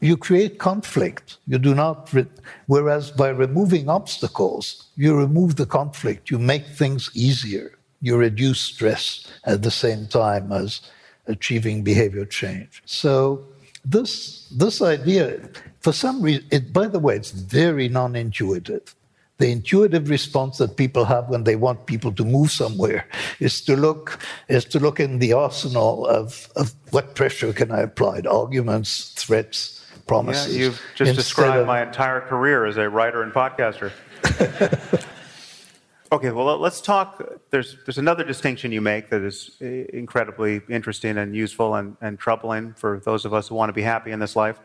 you create conflict. You do not, re- whereas by removing obstacles, you remove the conflict, you make things easier, you reduce stress at the same time as achieving behavior change. So, this, this idea, for some reason, it, by the way, it's very non intuitive. The intuitive response that people have when they want people to move somewhere is to look is to look in the arsenal of, of what pressure can I apply? Arguments, threats, promises. Yeah, you've just described of, my entire career as a writer and podcaster. okay, well, let's talk. There's, there's another distinction you make that is incredibly interesting and useful and, and troubling for those of us who want to be happy in this life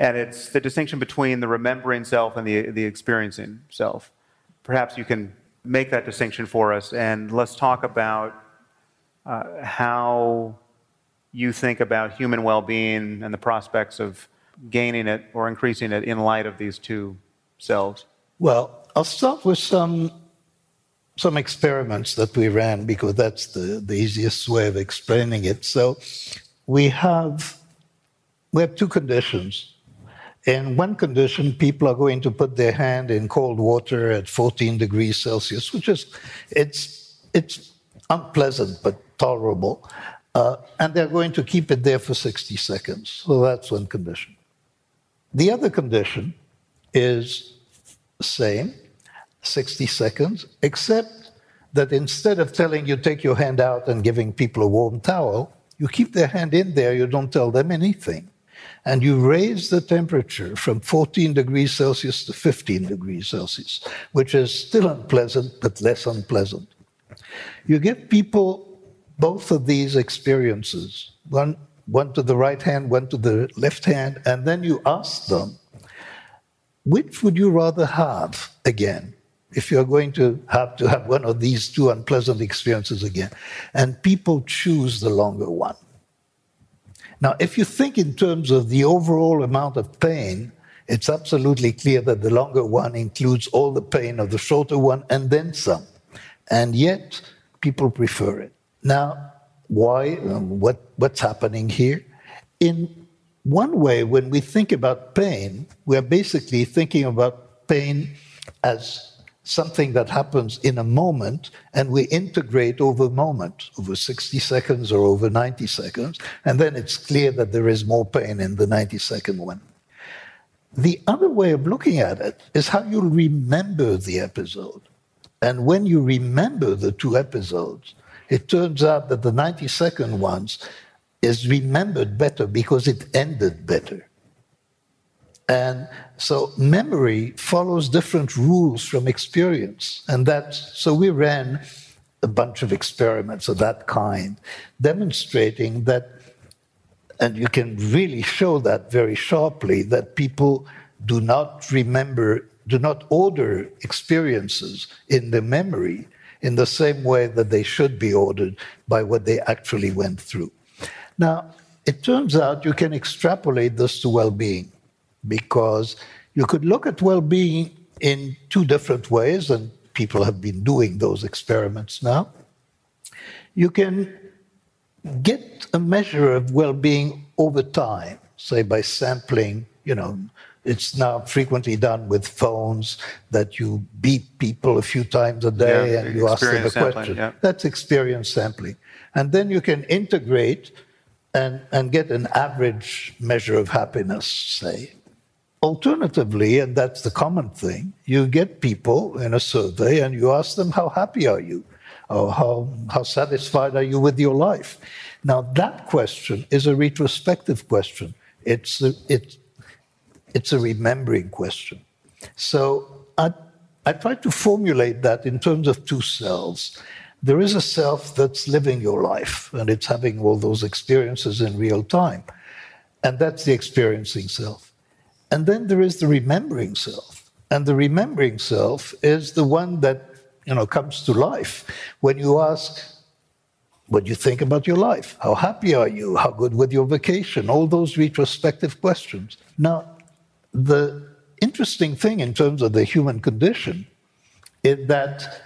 and it's the distinction between the remembering self and the, the experiencing self. Perhaps you can make that distinction for us, and let's talk about uh, how you think about human well being and the prospects of gaining it or increasing it in light of these two selves. Well, I'll start with some, some experiments that we ran because that's the, the easiest way of explaining it. So we have, we have two conditions in one condition, people are going to put their hand in cold water at 14 degrees Celsius, which is it's it's unpleasant but tolerable, uh, and they're going to keep it there for 60 seconds. So that's one condition. The other condition is same, 60 seconds, except that instead of telling you take your hand out and giving people a warm towel, you keep their hand in there. You don't tell them anything and you raise the temperature from 14 degrees Celsius to 15 degrees Celsius, which is still unpleasant, but less unpleasant. You give people both of these experiences, one, one to the right hand, one to the left hand, and then you ask them, which would you rather have again? If you're going to have to have one of these two unpleasant experiences again. And people choose the longer one. Now, if you think in terms of the overall amount of pain, it's absolutely clear that the longer one includes all the pain of the shorter one and then some. And yet, people prefer it. Now, why? Um, what, what's happening here? In one way, when we think about pain, we're basically thinking about pain as something that happens in a moment and we integrate over a moment, over 60 seconds or over 90 seconds, and then it's clear that there is more pain in the 90 second one. The other way of looking at it is how you remember the episode. And when you remember the two episodes, it turns out that the 90 second ones is remembered better because it ended better. And so memory follows different rules from experience. And that, so we ran a bunch of experiments of that kind, demonstrating that, and you can really show that very sharply, that people do not remember, do not order experiences in the memory in the same way that they should be ordered by what they actually went through. Now, it turns out you can extrapolate this to well being because you could look at well being in two different ways, and people have been doing those experiments now. You can get a measure of well being over time, say by sampling, you know, it's now frequently done with phones that you beat people a few times a day yeah, and you ask them a sampling, question. Yeah. That's experience sampling. And then you can integrate and, and get an average measure of happiness, say. Alternatively, and that's the common thing, you get people in a survey and you ask them, How happy are you? Or how, how satisfied are you with your life? Now, that question is a retrospective question. It's a, it, it's a remembering question. So I, I try to formulate that in terms of two selves. There is a self that's living your life and it's having all those experiences in real time. And that's the experiencing self. And then there is the remembering self. And the remembering self is the one that you know comes to life when you ask what do you think about your life? How happy are you? How good with your vacation? All those retrospective questions. Now, the interesting thing in terms of the human condition is that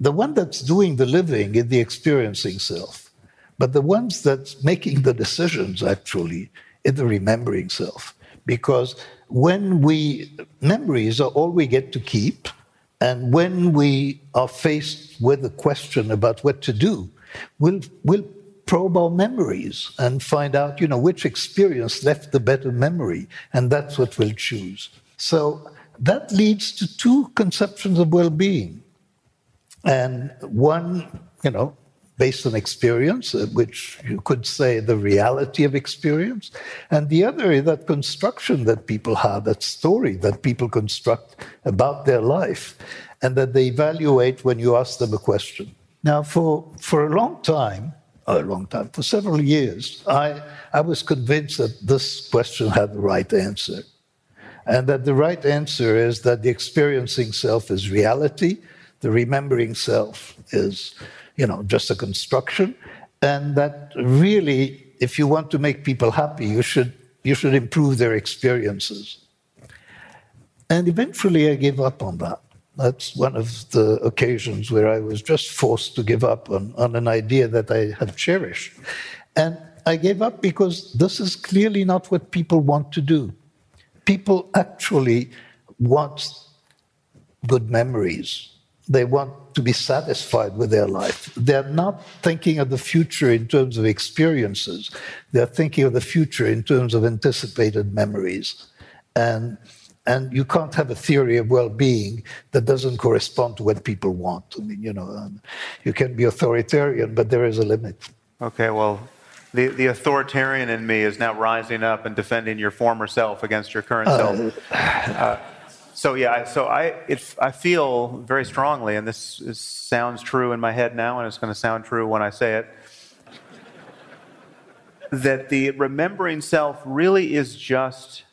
the one that's doing the living is the experiencing self, but the ones that's making the decisions actually is the remembering self because when we, memories are all we get to keep. And when we are faced with a question about what to do, we'll, we'll probe our memories and find out, you know, which experience left the better memory. And that's what we'll choose. So that leads to two conceptions of well being. And one, you know, based on experience, uh, which you could say the reality of experience. And the other is that construction that people have, that story that people construct about their life, and that they evaluate when you ask them a question. Now, for, for a long time, a long time, for several years, I, I was convinced that this question had the right answer. And that the right answer is that the experiencing self is reality, the remembering self is you know, just a construction. And that really, if you want to make people happy, you should, you should improve their experiences. And eventually I gave up on that. That's one of the occasions where I was just forced to give up on, on an idea that I had cherished. And I gave up because this is clearly not what people want to do. People actually want good memories. They want to be satisfied with their life. They're not thinking of the future in terms of experiences, they're thinking of the future in terms of anticipated memories. And, and you can't have a theory of well being that doesn't correspond to what people want. I mean, you know, um, you can be authoritarian, but there is a limit. Okay, well, the, the authoritarian in me is now rising up and defending your former self against your current uh, self. Uh, so yeah, so I I feel very strongly, and this is, sounds true in my head now, and it's going to sound true when I say it. that the remembering self really is just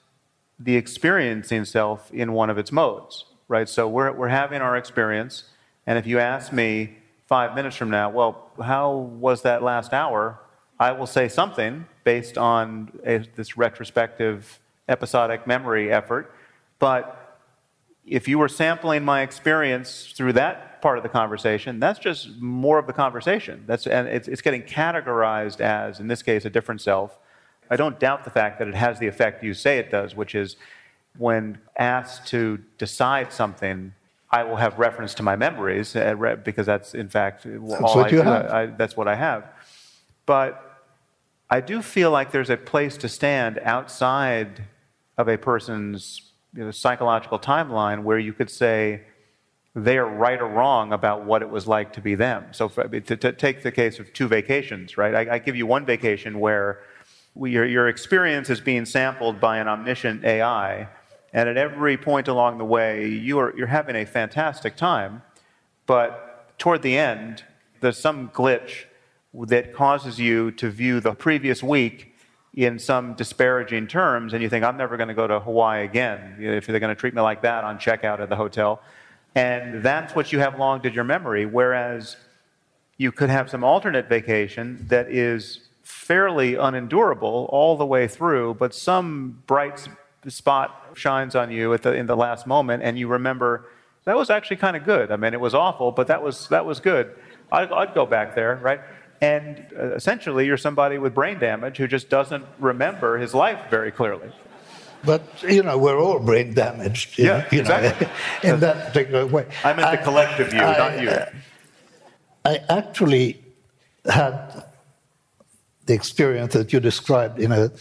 the experiencing self in one of its modes, right? So we're we're having our experience, and if you ask me five minutes from now, well, how was that last hour? I will say something based on a, this retrospective episodic memory effort, but if you were sampling my experience through that part of the conversation, that's just more of the conversation. That's, and it's, it's getting categorized as, in this case, a different self. I don't doubt the fact that it has the effect you say it does, which is when asked to decide something, I will have reference to my memories uh, because that's, in fact, that's all I, have. I, that's what I have. But I do feel like there's a place to stand outside of a person's you know, psychological timeline where you could say they are right or wrong about what it was like to be them. So, for, to, to, take the case of two vacations, right? I, I give you one vacation where we, your, your experience is being sampled by an omniscient AI, and at every point along the way, you are, you're having a fantastic time, but toward the end, there's some glitch that causes you to view the previous week in some disparaging terms, and you think, I'm never going to go to Hawaii again if they're going to treat me like that on checkout at the hotel. And that's what you have logged in your memory, whereas you could have some alternate vacation that is fairly unendurable all the way through, but some bright spot shines on you the, in the last moment, and you remember that was actually kind of good. I mean, it was awful, but that was, that was good. I'd, I'd go back there, right? And uh, essentially, you're somebody with brain damage who just doesn't remember his life very clearly. But you know, we're all brain damaged. yeah, you exactly. Know, in that particular way. I meant the collective you, I, not you. I actually had the experience that you described. In a,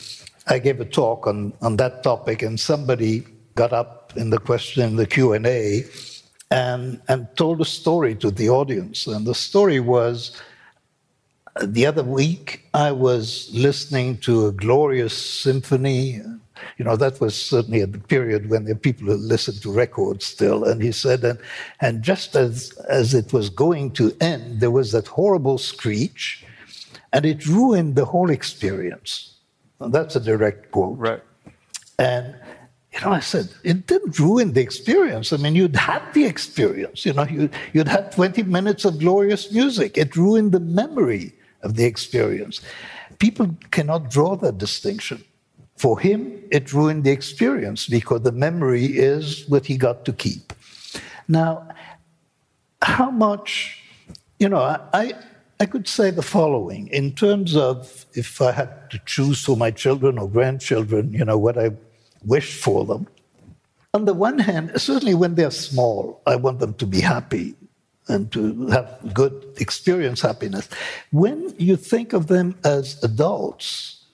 I gave a talk on on that topic, and somebody got up in the question in the Q and A, and and told a story to the audience, and the story was the other week, I was listening to a glorious symphony. You know, that was certainly at the period when the people listened to records still. And he said, and, and just as, as it was going to end, there was that horrible screech, and it ruined the whole experience. Well, that's a direct quote. Right. And you know, I said, it didn't ruin the experience. I mean, you'd had the experience. You know, you, you'd had 20 minutes of glorious music. It ruined the memory of the experience. People cannot draw that distinction. For him, it ruined the experience because the memory is what he got to keep. Now, how much, you know, I, I could say the following in terms of if I had to choose for my children or grandchildren, you know, what I wish for them. On the one hand, certainly when they're small, I want them to be happy and to have good experience happiness. When you think of them as adults,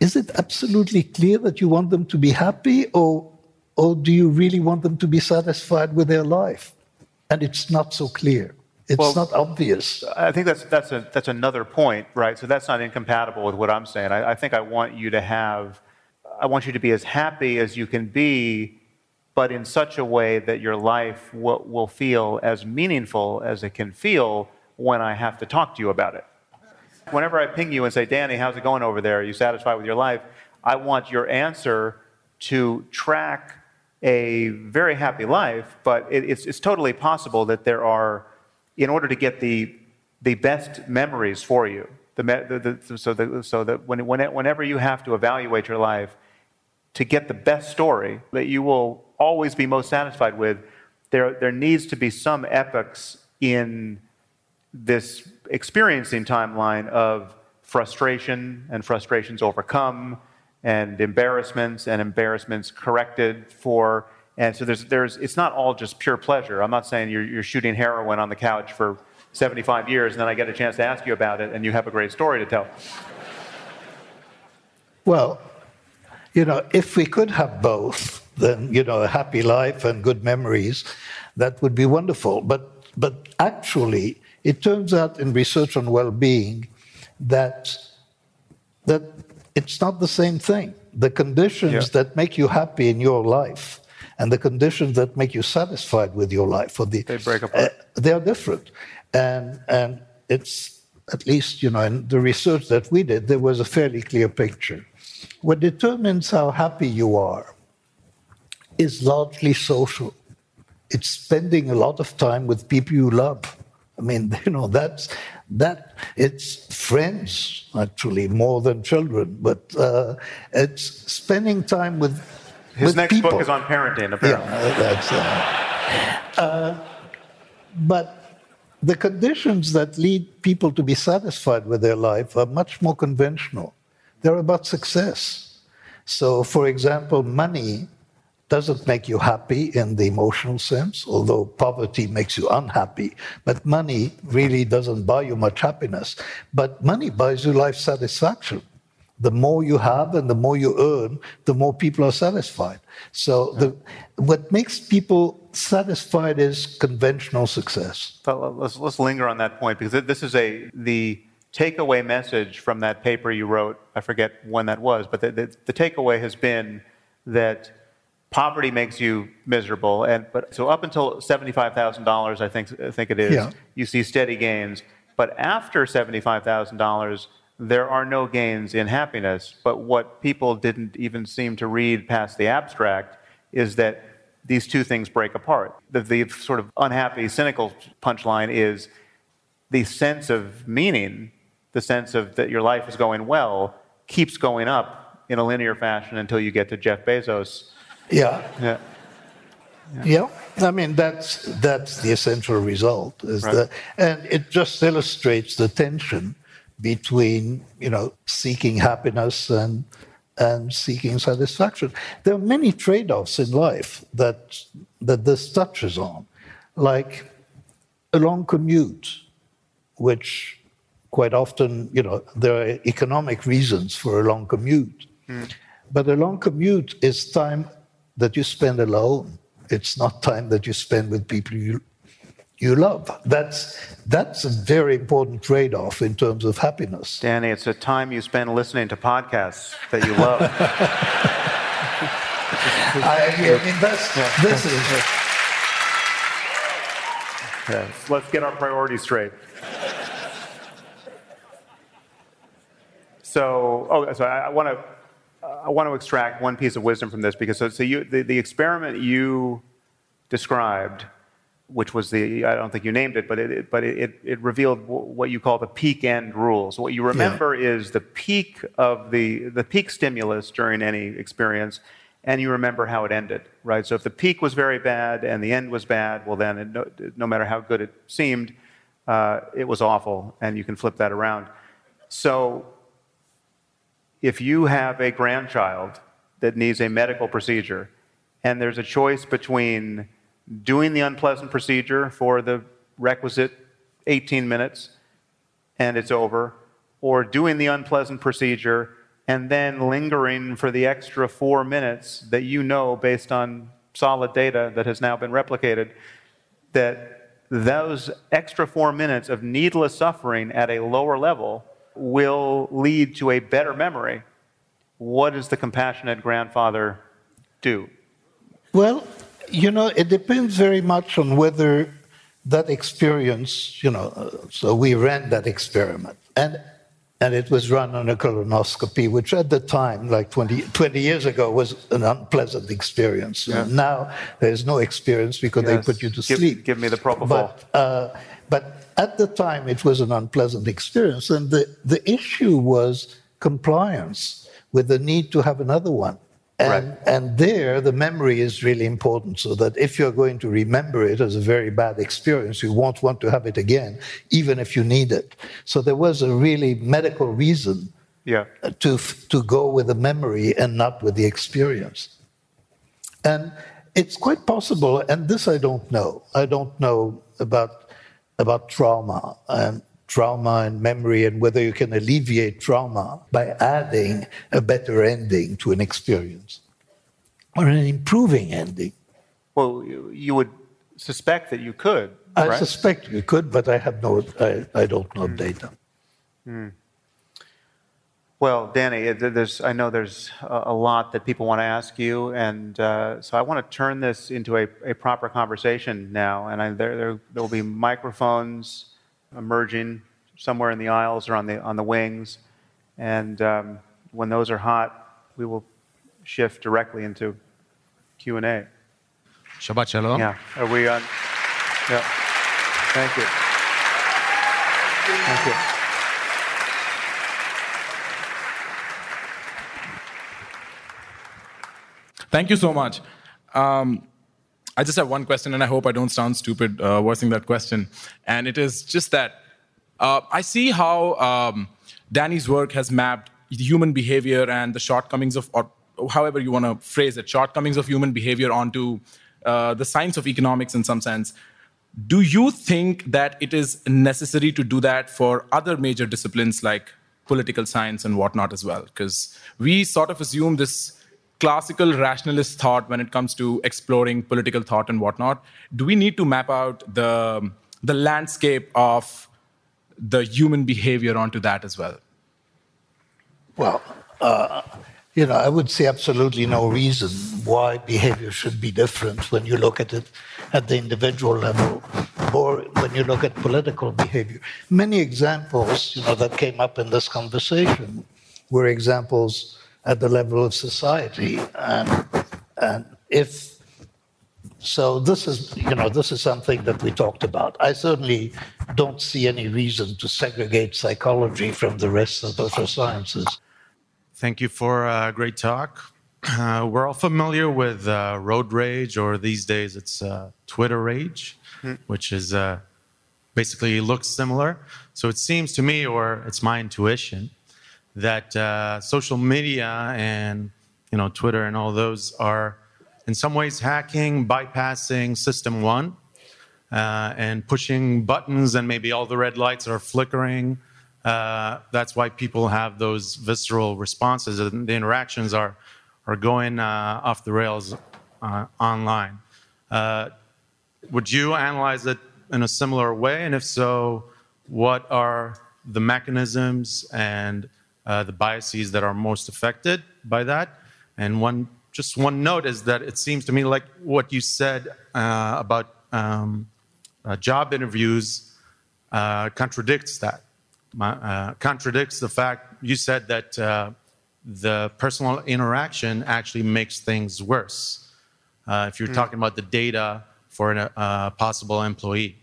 is it absolutely clear that you want them to be happy, or, or do you really want them to be satisfied with their life? And it's not so clear. It's well, not obvious. I think that's, that's, a, that's another point, right? So that's not incompatible with what I'm saying. I, I think I want you to have, I want you to be as happy as you can be but in such a way that your life will, will, feel as meaningful as it can feel when I have to talk to you about it. Whenever I ping you and say, Danny, how's it going over there? Are you satisfied with your life? I want your answer to track a very happy life, but it, it's, it's totally possible that there are, in order to get the, the best memories for you, the, the, the, so, the, so that when, whenever you have to evaluate your life, to get the best story that you will always be most satisfied with, there, there needs to be some epochs in this experiencing timeline of frustration and frustrations overcome and embarrassments and embarrassments corrected for. And so there's, there's it's not all just pure pleasure. I'm not saying you're, you're shooting heroin on the couch for 75 years and then i get a chance to ask you about it and you have a great story to tell. Well you know if we could have both then you know a happy life and good memories, that would be wonderful. But but actually, it turns out in research on well-being that that it's not the same thing. The conditions yeah. that make you happy in your life and the conditions that make you satisfied with your life, or the, they break apart. Uh, they are different, and and it's at least you know in the research that we did, there was a fairly clear picture. What determines how happy you are is largely social. It's spending a lot of time with people you love. I mean, you know, that's that. It's friends actually more than children, but uh, it's spending time with. His with next people. book is on parenting. Apparently. Yeah, that's. Uh, uh, but the conditions that lead people to be satisfied with their life are much more conventional. They're about success. So, for example, money doesn't make you happy in the emotional sense, although poverty makes you unhappy. But money really doesn't buy you much happiness. But money buys you life satisfaction. The more you have and the more you earn, the more people are satisfied. So the, what makes people satisfied is conventional success. Let's, let's linger on that point because this is a the takeaway message from that paper you wrote. I forget when that was, but the, the, the takeaway has been that poverty makes you miserable. And but so up until seventy-five thousand dollars, I think I think it is, yeah. you see steady gains. But after seventy-five thousand dollars, there are no gains in happiness. But what people didn't even seem to read past the abstract is that these two things break apart. The, the sort of unhappy, cynical punchline is the sense of meaning, the sense of that your life is going well, keeps going up in a linear fashion until you get to Jeff Bezos yeah. Yeah. Yeah. yeah. I mean that's that's the essential result is right. that and it just illustrates the tension between, you know, seeking happiness and and seeking satisfaction. There are many trade-offs in life that that this touches on, like a long commute, which quite often, you know, there are economic reasons for a long commute. Mm. But a long commute is time that you spend alone. It's not time that you spend with people you you love. That's that's a very important trade-off in terms of happiness. Danny, it's a time you spend listening to podcasts that you love. I, I, mean, that's yeah. this is. Yes. Let's get our priorities straight. So, oh, so I, I want to I want to extract one piece of wisdom from this because so, so you, the, the experiment you described, which was the, I don't think you named it, but it, but it, it revealed what you call the peak end rules. What you remember yeah. is the peak of the, the peak stimulus during any experience, and you remember how it ended, right? So if the peak was very bad and the end was bad, well, then it, no, no, matter how good it seemed, uh, it was awful, and you can flip that around. So if you have a grandchild that needs a medical procedure, and there's a choice between doing the unpleasant procedure for the requisite 18 minutes and it's over, or doing the unpleasant procedure and then lingering for the extra four minutes that you know based on solid data that has now been replicated that those extra four minutes of needless suffering at a lower level will lead to a better memory. What does the compassionate grandfather do? Well, you know, it depends very much on whether that experience, you know, uh, so we ran that experiment. And and it was run on a colonoscopy, which at the time, like 20, 20 years ago, was an unpleasant experience. Yeah. Now there's no experience because yes. they put you to give, sleep. Give me the propofol. But, uh, but at the time, it was an unpleasant experience, and the, the issue was compliance with the need to have another one. And, right. and there, the memory is really important so that if you're going to remember it as a very bad experience, you won't want to have it again, even if you need it. So there was a really medical reason yeah. Uh, to, to go with the memory and not with the experience. And it's quite possible, and this I don't know. I don't know about, about trauma. And trauma and memory and whether you can alleviate trauma by adding a better ending to an experience or an improving ending. Well, you would suspect that you could. I suspect you could, but I have no, I, I don't know mm. data. Mm. Well, Danny, there's, I know there's a lot that people want to ask you, and uh, so I want to turn this into a, a proper conversation now. And I, there, there, there will be microphones emerging somewhere in the aisles or on the, on the wings. And um, when those are hot, we will shift directly into Q&A. Shabbat shalom. Yeah. Are we on? Yeah. Thank you. Thank you. Thank you so much. Um, I just have one question, and I hope I don't sound stupid uh, voicing that question. And it is just that uh, I see how um, Danny's work has mapped human behavior and the shortcomings of, or however you want to phrase it, shortcomings of human behavior onto uh, the science of economics in some sense. Do you think that it is necessary to do that for other major disciplines like political science and whatnot as well? Because we sort of assume this classical rationalist thought when it comes to exploring political thought and whatnot. Do we need to map out the, the landscape of the human behavior onto that as well? Well, uh, you know, I would say absolutely no reason why behavior should be different when you look at it at the individual level or when you look at political behavior. Many examples, you know, that came up in this conversation were examples at the level of society. And, and if so, this is, you know, this is something that we talked about. I certainly don't see any reason to segregate psychology from the rest of the social sciences. Thank you for a great talk. Uh, we're all familiar with uh, road rage, or these days it's uh, Twitter rage, mm. which is uh, basically looks similar. So it seems to me, or it's my intuition, that uh, social media and you know Twitter and all those are in some ways hacking, bypassing system one, uh, and pushing buttons, and maybe all the red lights are flickering. Uh, that's why people have those visceral responses, and the interactions are are going uh, off the rails uh, online. Uh, would you analyze it in a similar way, and if so, what are the mechanisms and the biases that are most affected by that. And one, just one note is that it seems to me like what you said uh, about um, uh, job interviews uh, contradicts that. Uh, contradicts the fact you said that uh, the personal interaction actually makes things worse. if you're mm. talking about the data for a possible employee.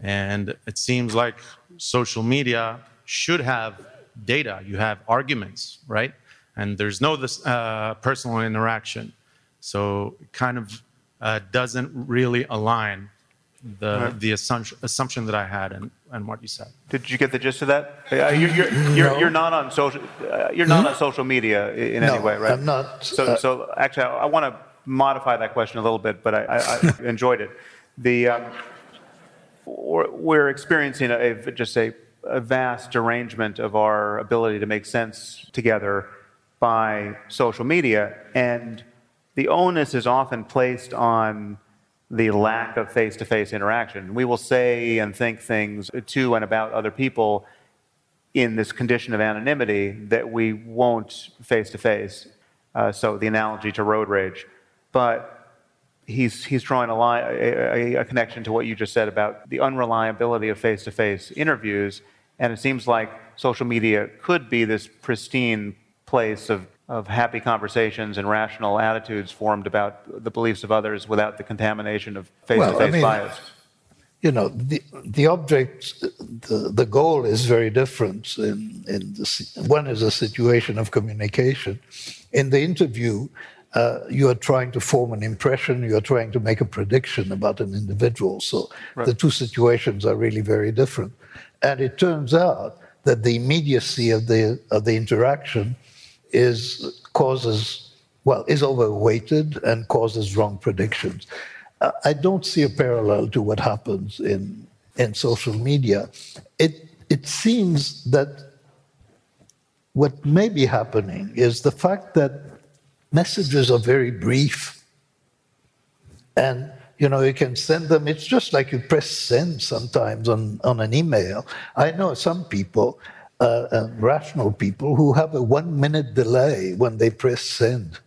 And it seems like social media should have data, you have arguments, right? And there's no this, uh, personal interaction. So it kind of uh, doesn't really align the Right. the assumption assumption that I had and, and what you said. Did you get the gist of that? Uh, you're, you're, you're, you're not on social. Uh, you're not on social media i- in any way, right? I'm not, So, uh, so actually, I, I want to modify that question a little bit, but I, I, I enjoyed it. The um, we're, we're experiencing a, a- just a, a vast derangement of our ability to make sense together by social media, and the onus is often placed on the lack of face to face interaction. We will say and think things to and about other people in this condition of anonymity that we won't face to face. So the analogy to road rage. But he's, he's drawing a, line, a, a- a connection to what you just said about the unreliability of face to face interviews. And it seems like social media could be this pristine place of, of happy conversations and rational attitudes formed about the beliefs of others without the contamination of face to face bias. you know, the, the object, the, the goal is very different. In, in the, one is a situation of communication. In the interview, uh, you are trying to form an impression, you are trying to make a prediction about an individual. So the two situations are really very different. And it turns out that the immediacy of the, of the interaction is causes well is overweighted and causes wrong predictions. Uh, I don't see a parallel to what happens in in social media. It it seems that what may be happening is the fact that messages are very brief and you know you can send them. It's just like you press send sometimes on, on an email. I know some people uh, uh, rational people who have a one minute delay when they press send.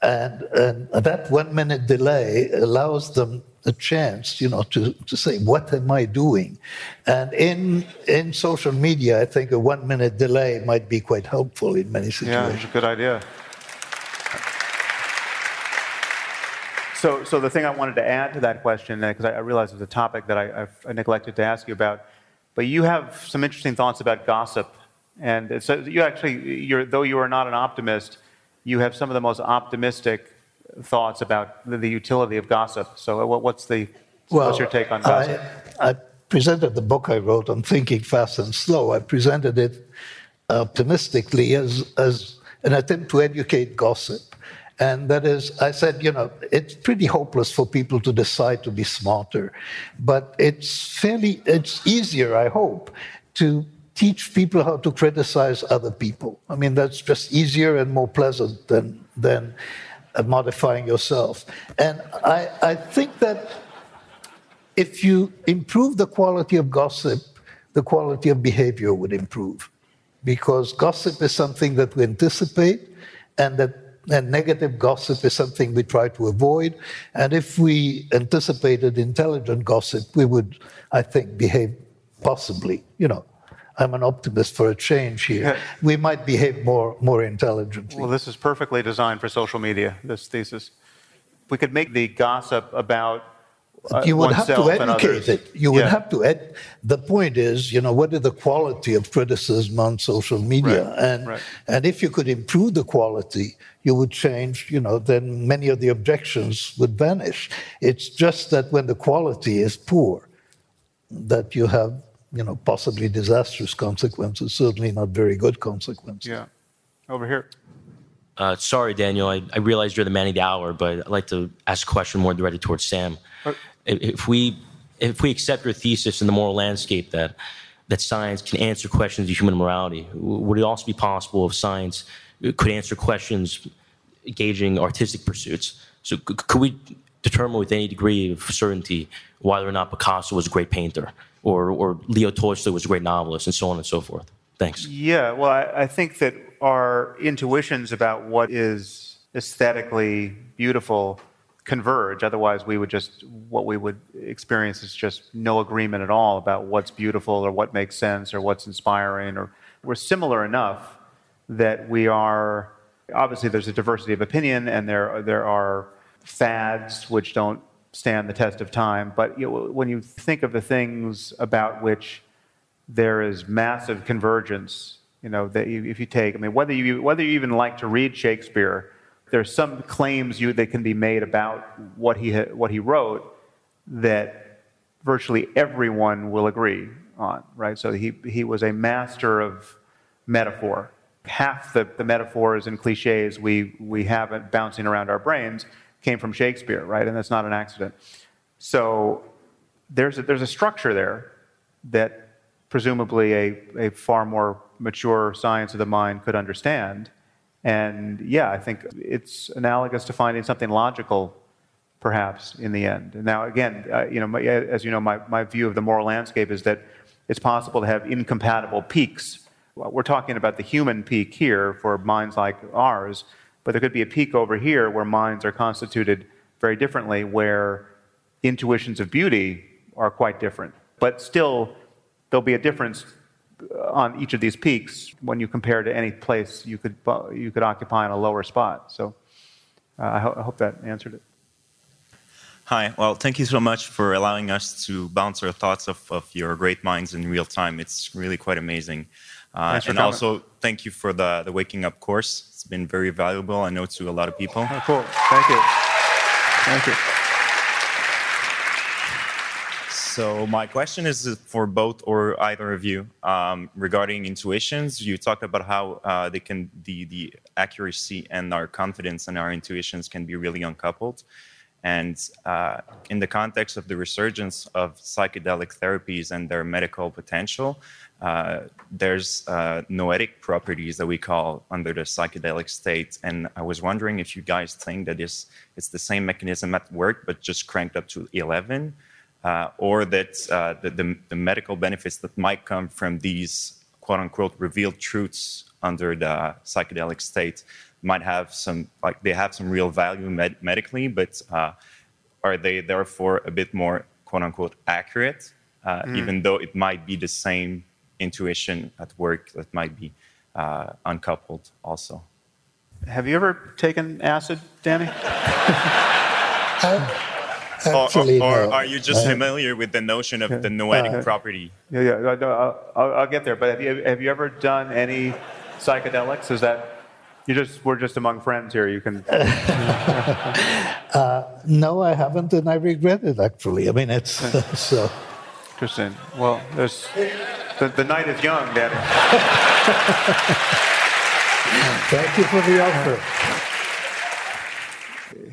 And, and that one minute delay allows them a chance you know to, to say what am i doing? And in in social media i think a one minute delay might be quite helpful in many situations Yeah, it's a good idea. So, so the thing I wanted to add to that question, uh, because I, I realize it's a topic that I, I've neglected to ask you about, but you have some interesting thoughts about gossip, and so you actually, you're, though you are not an optimist, you have some of the most optimistic thoughts about the, the utility of gossip. So, what, what's the what's your take on gossip? I, I presented the book I wrote on thinking fast and slow. I presented it optimistically as, as an attempt to educate gossip. And that is, I said, you know, it's pretty hopeless for people to decide to be smarter. But it's fairly, it's easier, I hope, to teach people how to criticize other people. I mean, that's just easier and more pleasant than, than uh, modifying yourself. And I, I think that if you improve the quality of gossip, the quality of behavior would improve. Because gossip is something that we anticipate, and that and negative gossip is something we try to avoid. And if we anticipated intelligent gossip, we would, I think, behave possibly. You know, I'm an optimist for a change here. We might behave more more intelligently. Well, this is perfectly designed for social media, this thesis. We could make the gossip about uh, you would have to educate it. You would Yeah. have to ed- The point is, you know, what is the quality of criticism on social media? Right, And right. and if you could improve the quality, you would change. You know, then many of the objections would vanish. It's just that when the quality is poor, that you have, you know, possibly disastrous consequences. Certainly not very good consequences. Yeah. Over here. Uh, sorry, Daniel. I, I realize you're the man of the hour, but I'd like to ask a question more directed towards Sam. If, if we if we accept your thesis in the moral landscape that that science can answer questions of human morality, would it also be possible if science could answer questions gauging artistic pursuits? So, could we determine with any degree of certainty whether or not Picasso was a great painter, or or Leo Tolstoy was a great novelist, and so on and so forth? Thanks. Yeah, well, I, I think that our intuitions about what is aesthetically beautiful converge. Otherwise, we would just, what we would experience is just no agreement at all about what's beautiful or what makes sense or what's inspiring. Or we're similar enough that we are, obviously, there's a diversity of opinion and there, there are fads which don't stand the test of time. But you know, when you think of the things about which there is massive convergence. You know, that you, if you take, I mean, whether you whether you even like to read Shakespeare, there's some claims you that can be made about what he ha- what he wrote that virtually everyone will agree on, right? So he, he was a master of metaphor. Half the, the metaphors and cliches we, we have bouncing around our brains came from Shakespeare, right? And that's not an accident. So there's a, there's a structure there that presumably a, a far more mature science of the mind could understand. And yeah, I think it's analogous to finding something logical, perhaps, in the end. Now, again, uh, you know, my, as you know, my, my view of the moral landscape is that it's possible to have incompatible peaks. We're talking about the human peak here for minds like ours, but there could be a peak over here where minds are constituted very differently, where intuitions of beauty are quite different. But still, there'll be a difference on each of these peaks when you compare to any place you could, you could occupy in a lower spot. So uh, I, ho- I hope that answered it. Hi. Well, thank you so much for allowing us to bounce our thoughts of, of your great minds in real time. It's really quite amazing. Uh, and also, thank you for the, the Waking Up course. It's been very valuable, I know, to a lot of people. Oh, cool. Thank you. Thank you. So my question is for both or either of you um, regarding intuitions. You talked about how uh, they can the the accuracy and our confidence and our intuitions can be really uncoupled. And uh, in the context of the resurgence of psychedelic therapies and their medical potential, uh, there's uh, noetic properties that we call under the psychedelic state. And I was wondering if you guys think that it's, it's the same mechanism at work, but just cranked up to 11 uh, or that uh, the, the, the, medical benefits that might come from these quote unquote revealed truths under the psychedelic state might have some, like they have some real value med- medically, but uh, are they therefore a bit more quote unquote accurate, mm. even though it might be the same intuition at work that might be uh, uncoupled also? Have you ever taken acid, Danny? Actually, or, or, no. are you just uh, familiar with the notion of the noetic uh, property? Yeah, yeah. No, I'll, I'll, get there. But have you have you ever done any psychedelics? Is that you just we're just among friends here? You can. uh, no, I haven't, and I regret it. Actually, I mean, it's so. Interesting. Well, there's the, the night is young, Danny. Thank you for the offer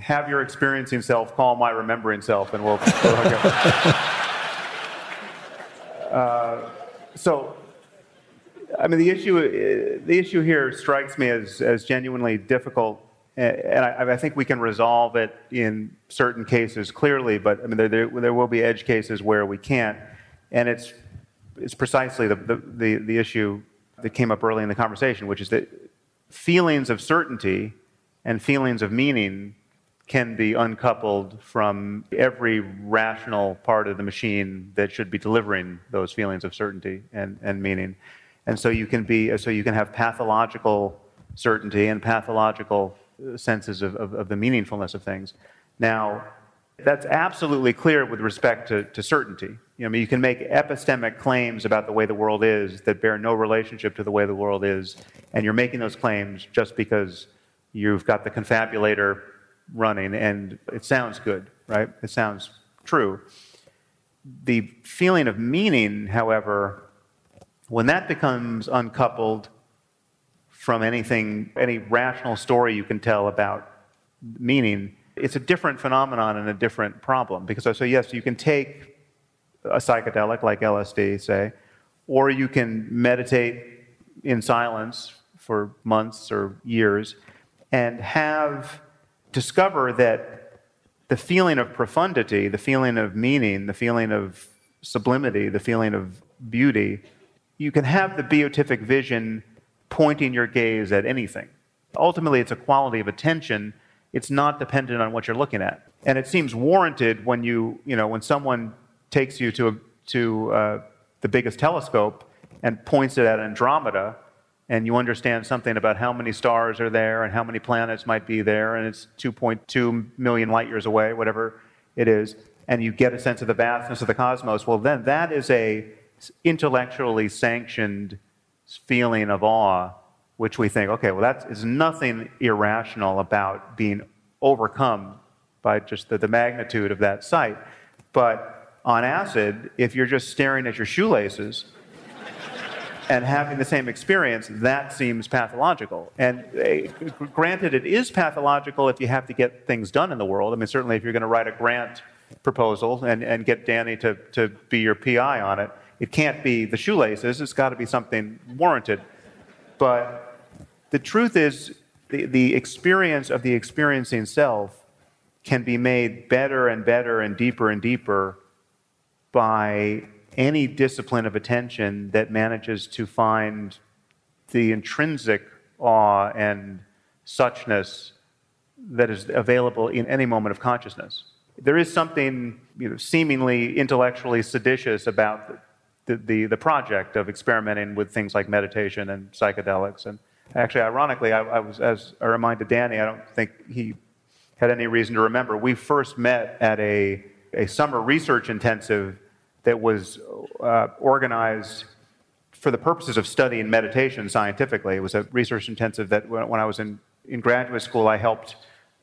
have your experiencing self call my remembering self, and we'll. uh, so, I mean, the issue, uh, the issue here strikes me as, as genuinely difficult, and I, I think we can resolve it in certain cases clearly, but I mean, there, there, there will be edge cases where we can't, and it's, it's precisely the, the, the, the issue that came up early in the conversation, which is that feelings of certainty and feelings of meaning can be uncoupled from every rational part of the machine that should be delivering those feelings of certainty and, and meaning. And so you can be so you can have pathological certainty and pathological uh, senses of, of, of the meaningfulness of things. Now, that's absolutely clear with respect to, to certainty. You know, I mean, you can make epistemic claims about the way the world is that bear no relationship to the way the world is, and you're making those claims just because you've got the confabulator running and it sounds good, right? It sounds true. The feeling of meaning, however, when that becomes uncoupled from anything, any rational story you can tell about meaning, it's a different phenomenon and a different problem. Because I so yes, you can take a psychedelic like LSD, say, or you can meditate in silence for months or years and have discover that the feeling of profundity, the feeling of meaning, the feeling of sublimity, the feeling of beauty, you can have the beatific vision pointing your gaze at anything. Ultimately, it's a quality of attention. It's not dependent on what you're looking at. And it seems warranted when you, you know, when someone takes you to, a, to uh, the biggest telescope and points it at Andromeda and you understand something about how many stars are there and how many planets might be there, and it's 2.2 million light years away, whatever it is, and you get a sense of the vastness of the cosmos, well, then that is a intellectually sanctioned feeling of awe, which we think, okay, well, that is nothing irrational about being overcome by just the, the magnitude of that sight. But on acid, if you're just staring at your shoelaces and having the same experience, that seems pathological. And uh, granted, it is pathological if you have to get things done in the world. I mean, certainly if you're going to write a grant proposal and, and get Danny to, to be your PI on it, it can't be the shoelaces, it's got to be something warranted. But the truth is, the, the experience of the experiencing self can be made better and better and deeper and deeper by any discipline of attention that manages to find the intrinsic awe and suchness that is available in any moment of consciousness. There is something you know, seemingly intellectually seditious about the, the, the, project of experimenting with things like meditation and psychedelics. And actually, ironically, I, I was, as I reminded Danny, I don't think he had any reason to remember. We first met at a, a summer research intensive that was uh, organized for the purposes of studying meditation scientifically. It was a research intensive that when, when I was in, in graduate school, I helped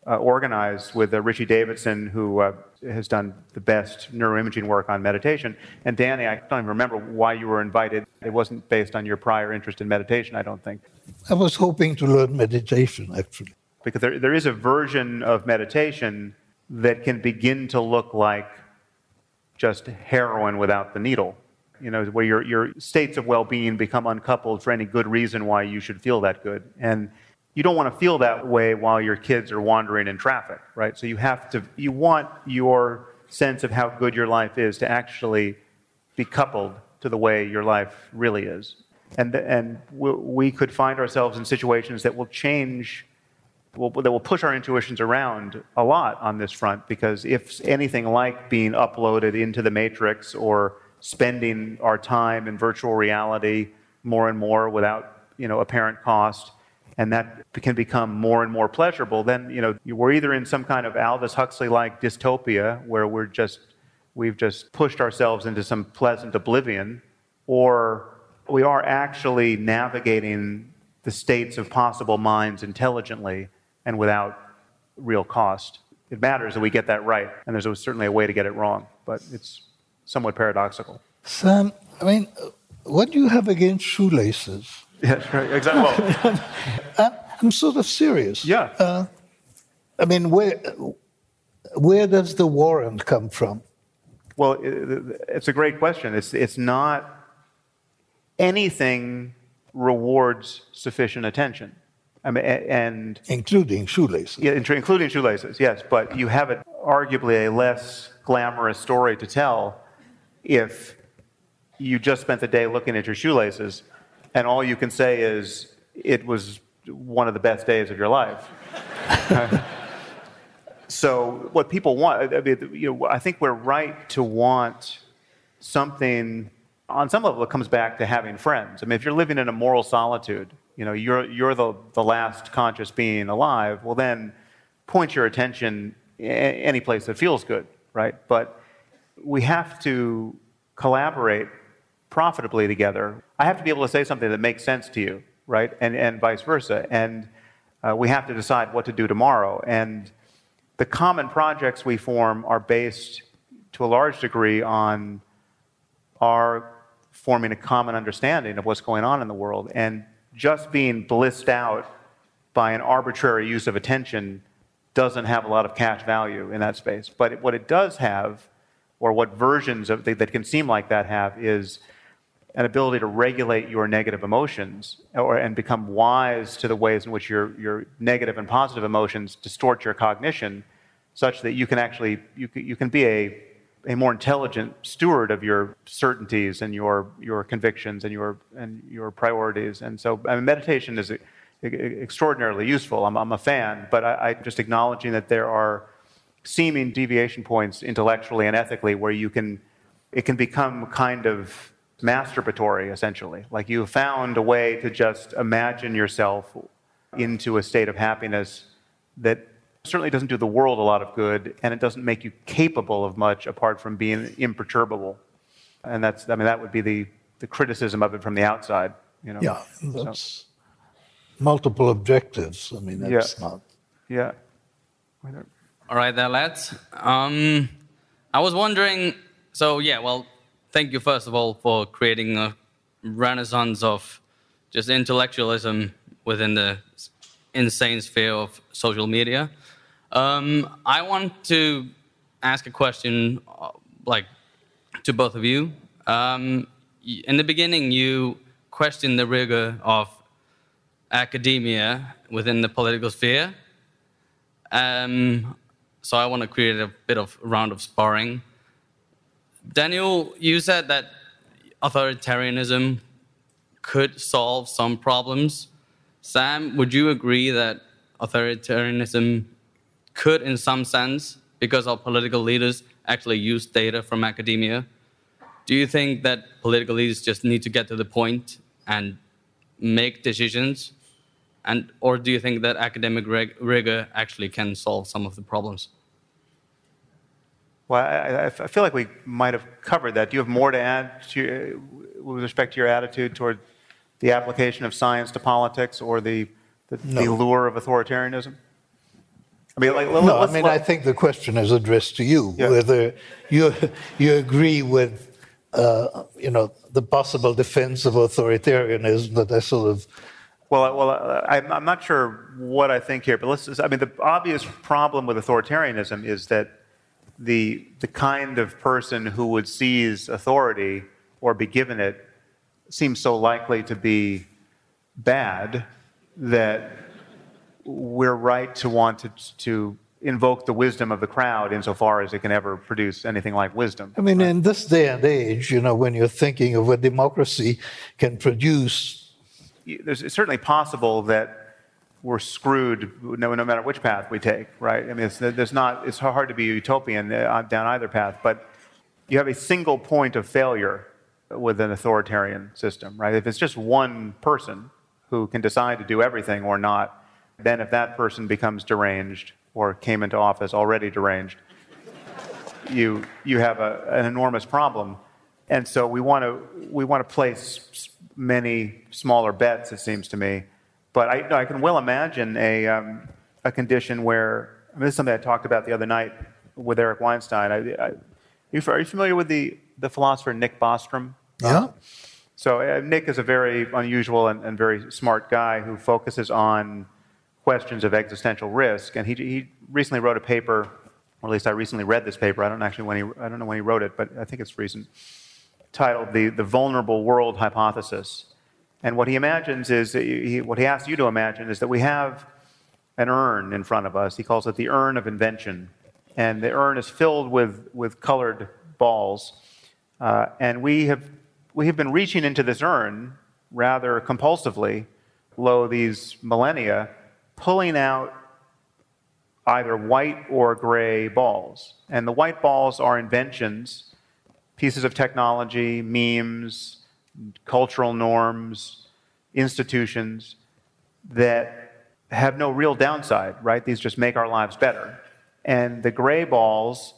uh, organize with uh, Richie Davidson, who uh, has done the best neuroimaging work on meditation. And Danny, I don't even remember why you were invited. It wasn't based on your prior interest in meditation, I don't think. I was hoping to learn meditation, actually. Because there, there is a version of meditation that can begin to look like just heroin without the needle. You know, where your, your states of well being become uncoupled for any good reason why you should feel that good. And you don't want to feel that way while your kids are wandering in traffic, right? So you have to, you want your sense of how good your life is to actually be coupled to the way your life really is. And, and we could find ourselves in situations that will change that will push our intuitions around a lot on this front because if anything like being uploaded into the matrix or spending our time in virtual reality more and more without you know apparent cost and that can become more and more pleasurable then you know we're either in some kind of aldous huxley like dystopia where we're just we've just pushed ourselves into some pleasant oblivion or we are actually navigating the states of possible minds intelligently and without real cost. It matters that we get that right, and there's certainly a way to get it wrong, but it's somewhat paradoxical. Sam, I mean, what do you have against shoelaces? Yes, right, exactly. Well, I'm sort of serious. Yeah. Uh, I mean, where where does the warrant come from? Well, it's a great question. It's it's not anything rewards sufficient attention. I mean, and including shoelaces. Yeah, including shoelaces. Yes, but you have it arguably a less glamorous story to tell if you just spent the day looking at your shoelaces, and all you can say is it was one of the best days of your life. so what people want, I mean, you know, I think we're right to want something. On some level, it comes back to having friends. I mean, if you're living in a moral solitude you know, you're, you're the, the last conscious being alive, well, then point your attention any place that feels good, right? But we have to collaborate profitably together. I have to be able to say something that makes sense to you, right? And, and vice versa. And uh, we have to decide what to do tomorrow. And the common projects we form are based to a large degree on our forming a common understanding of what's going on in the world. And just being blissed out by an arbitrary use of attention doesn't have a lot of cash value in that space. But what it does have, or what versions of that can seem like that have, is an ability to regulate your negative emotions or, and become wise to the ways in which your, your negative and positive emotions distort your cognition such that you can actually you, you can be a a more intelligent steward of your certainties and your, your convictions and your, and your priorities. And so I mean, meditation is extraordinarily useful. I'm, I'm a fan, but I, I just acknowledging that there are seeming deviation points intellectually and ethically where you can, it can become kind of masturbatory, essentially. Like you found a way to just imagine yourself into a state of happiness that certainly doesn't do the world a lot of good, and it doesn't make you capable of much apart from being imperturbable. And that's, I mean, that would be the, the criticism of it from the outside. You know? Yeah, that's so. multiple objectives. I mean, that's yeah. not. Yeah. All right, there, lads. Um, I was wondering so yeah, well, thank you first of all for creating a renaissance of just intellectualism within the insane sphere of social media. Um, I want to ask a question, uh, like to both of you. Um, in the beginning, you questioned the rigor of academia within the political sphere. Um, so I want to create a bit of round of sparring. Daniel, you said that authoritarianism could solve some problems. Sam, would you agree that authoritarianism could, in some sense, because our political leaders actually use data from academia, do you think that political leaders just need to get to the point and make decisions? And, or do you think that academic rig rigor actually can solve some of the problems? Well, I, I, feel like we might have covered that. Do you have more to add to, with respect to your attitude toward the application of science to politics or the, the, no. the lure of authoritarianism? I mean, like, no, I mean, I think the question is addressed to you, yeah. whether you, you agree with, uh, you know, the possible defense of authoritarianism that I sort of well, well, I'm, I'm not sure what I think here, but let's. Just, I mean, the obvious problem with authoritarianism is that the, the kind of person who would seize authority or be given it seems so likely to be bad that we're right to want to, to invoke the wisdom of the crowd insofar as it can ever produce anything like wisdom. I mean, in this day and age, you know, when you're thinking of what democracy can produce. There's, it's certainly possible that we're screwed no, no matter which path we take, right? I mean, it's, there's not, it's hard to be utopian uh, down either path, but you have a single point of failure with an authoritarian system, right? If it's just one person who can decide to do everything or not, then if that person becomes deranged or came into office already deranged, you, you have a, an enormous problem. And so we want to we want to place many smaller bets, it seems to me, but I, I can well imagine a, um, a condition where, I mean, this is something I talked about the other night with Eric Weinstein. I, I, are you familiar with the, the philosopher Nick Bostrom? Yeah. So uh, Nick is a very unusual and, and, very smart guy who focuses on questions of existential risk. And he, he recently wrote a paper, or at least I recently read this paper. I don't actually when he, I don't know when he wrote it, but I think it's recent, titled "The the Vulnerable World Hypothesis." And what he imagines is, he, what he asks you to imagine is that we have an urn in front of us. He calls it the urn of invention. And the urn is filled with, with colored balls. Uh, and we have, we have been reaching into this urn rather compulsively, lo these millennia, pulling out either white or gray balls. And the white balls are inventions, pieces of technology, memes, cultural norms, institutions that have no real downside, right? These just make our lives better. And the gray balls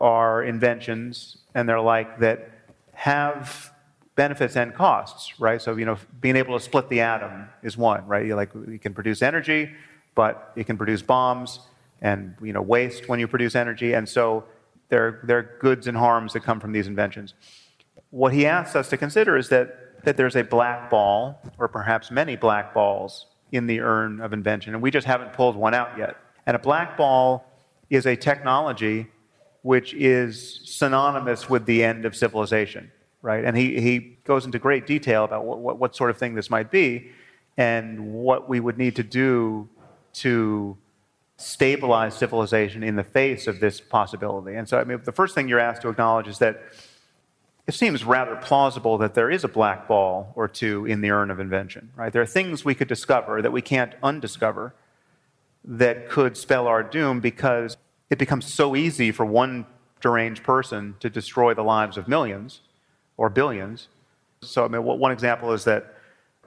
are inventions, and they're like that have benefits and costs, right? So, you know, being able to split the atom is one, right? You like you can produce energy, but it can produce bombs and you know waste when you produce energy, and so there, there are goods and harms that come from these inventions. What he asks us to consider is that, that there's a black ball, or perhaps many black balls, in the urn of invention, and we just haven't pulled one out yet. And a black ball is a technology which is synonymous with the end of civilization, right? And he, he goes into great detail about what, what, what sort of thing this might be and what we would need to do to stabilize civilization in the face of this possibility. And so, I mean, the first thing you're asked to acknowledge is that it seems rather plausible that there is a black ball or two in the urn of invention, right? There are things we could discover that we can't undiscover that could spell our doom because it becomes so easy for one deranged person to destroy the lives of millions or billions. So, I mean, one example is that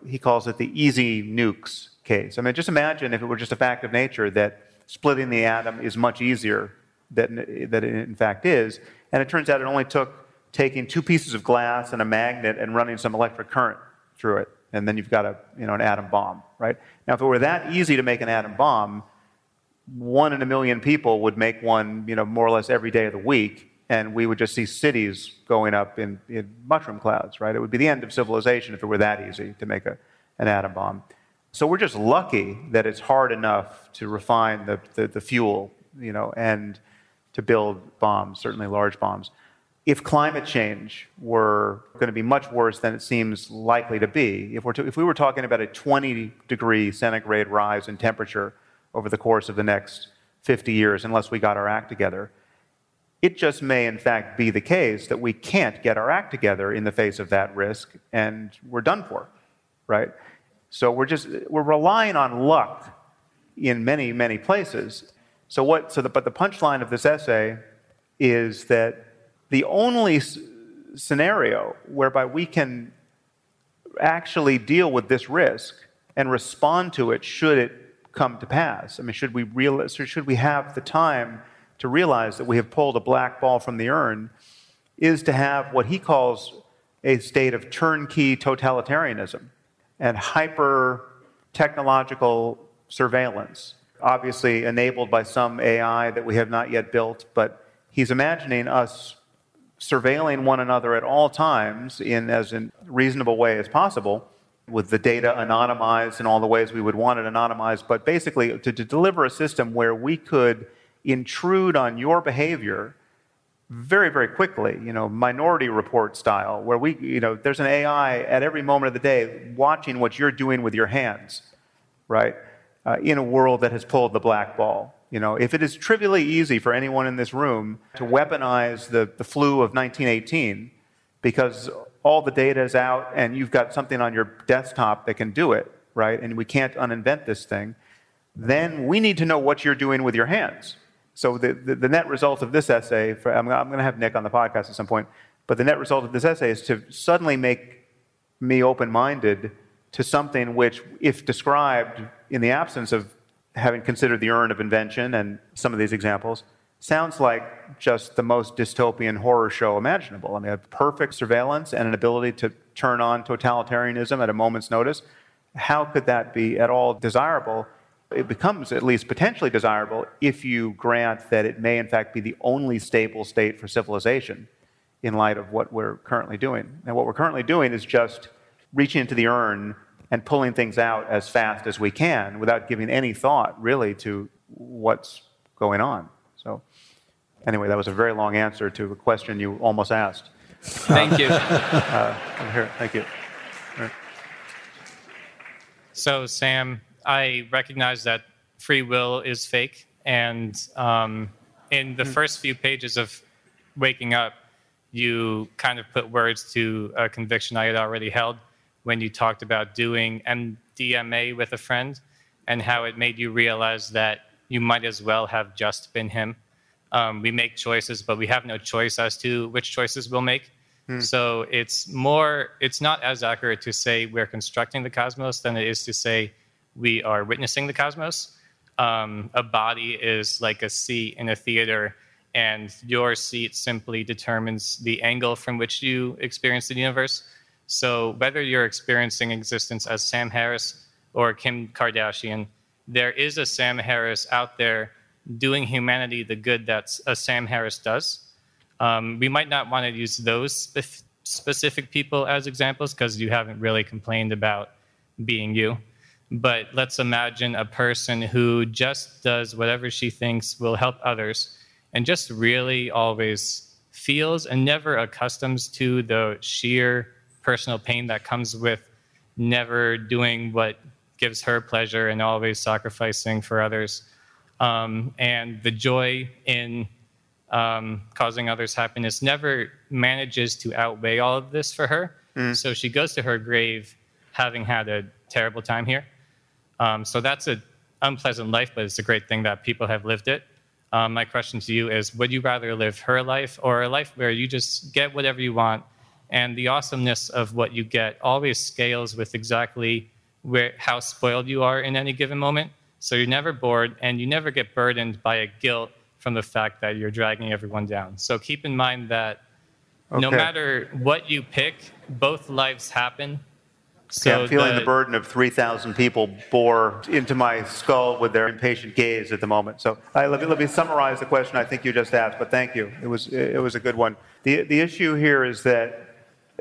he calls it the easy nukes case. I mean, just imagine if it were just a fact of nature that splitting the atom is much easier than, than it in fact is. And it turns out it only took taking two pieces of glass and a magnet and running some electric current through it. And then you've got a, you know, an atom bomb, right? Now, if it were that easy to make an atom bomb, one in a million people would make one, you know, more or less every day of the week, and we would just see cities going up in, in mushroom clouds, right? It would be the end of civilization if it were that easy to make a, an atom bomb. So we're just lucky that it's hard enough to refine the, the, the fuel, you know, and to build bombs, certainly large bombs. If climate change were going to be much worse than it seems likely to be, if, we're to, if we were talking about a 20 degree centigrade rise in temperature over the course of the next 50 years, unless we got our act together, it just may, in fact, be the case that we can't get our act together in the face of that risk, and we're done for, right? So we're just we're relying on luck in many many places. So what? So the, but the punchline of this essay is that the only scenario whereby we can actually deal with this risk and respond to it should it come to pass. I mean, should we realize, or should we have the time to realize that we have pulled a black ball from the urn is to have what he calls a state of turnkey totalitarianism and hyper technological surveillance, obviously enabled by some AI that we have not yet built, but he's imagining us surveilling one another at all times in as a reasonable way as possible with the data anonymized in all the ways we would want it anonymized, but basically to, to deliver a system where we could intrude on your behavior very, very quickly, you know, minority report style, where we, you know, there's an AI at every moment of the day watching what you're doing with your hands, right? Uh, in a world that has pulled the black ball. You know, if it is trivially easy for anyone in this room to weaponize the, the flu of 1918 because all the data is out and you've got something on your desktop that can do it, right? And we can't uninvent this thing, then we need to know what you're doing with your hands so the, the, the, net result of this essay, for, I'm, I'm going to have Nick on the podcast at some point, but the net result of this essay is to suddenly make me open-minded to something which, if described in the absence of having considered the urn of invention and some of these examples, sounds like just the most dystopian horror show imaginable. I mean, a perfect surveillance and an ability to turn on totalitarianism at a moment's notice. How could that be at all desirable? it becomes at least potentially desirable if you grant that it may, in fact, be the only stable state for civilization in light of what we're currently doing. And what we're currently doing is just reaching into the urn and pulling things out as fast as we can without giving any thought, really, to what's going on. So, anyway, that was a very long answer to a question you almost asked. Thank you. uh, here, thank you. Right. So, Sam, I recognize that free will is fake. And um, in the mm. first few pages of Waking Up, you kind of put words to a conviction I had already held when you talked about doing MDMA with a friend and how it made you realize that you might as well have just been him. Um, we make choices, but we have no choice as to which choices we'll make. Hmm. So it's more, it's not as accurate to say we're constructing the cosmos than it is to say we are witnessing the cosmos. Um, a body is like a seat in a theater, and your seat simply determines the angle from which you experience the universe. So, whether you're experiencing existence as Sam Harris or Kim Kardashian, there is a Sam Harris out there doing humanity the good that a Sam Harris does. Um, we might not want to use those spe- specific people as examples because you haven't really complained about being you. But let's imagine a person who just does whatever she thinks will help others and just really always feels and never accustoms to the sheer personal pain that comes with never doing what gives her pleasure and always sacrificing for others. Um, and the joy in um, causing others happiness never manages to outweigh all of this for her. Mm. So she goes to her grave having had a terrible time here. Um, so that's an unpleasant life, but it's a great thing that people have lived it. Um, my question to you is Would you rather live her life or a life where you just get whatever you want and the awesomeness of what you get always scales with exactly where, how spoiled you are in any given moment? So you're never bored and you never get burdened by a guilt from the fact that you're dragging everyone down. So keep in mind that okay. no matter what you pick, both lives happen So yeah, I'm feeling the, the- burden of 3,000 people bore into my skull with their impatient gaze at the moment. So I, let, me, let me summarize the question I think you just asked, but thank you. It was, it was a good one. The, the issue here is that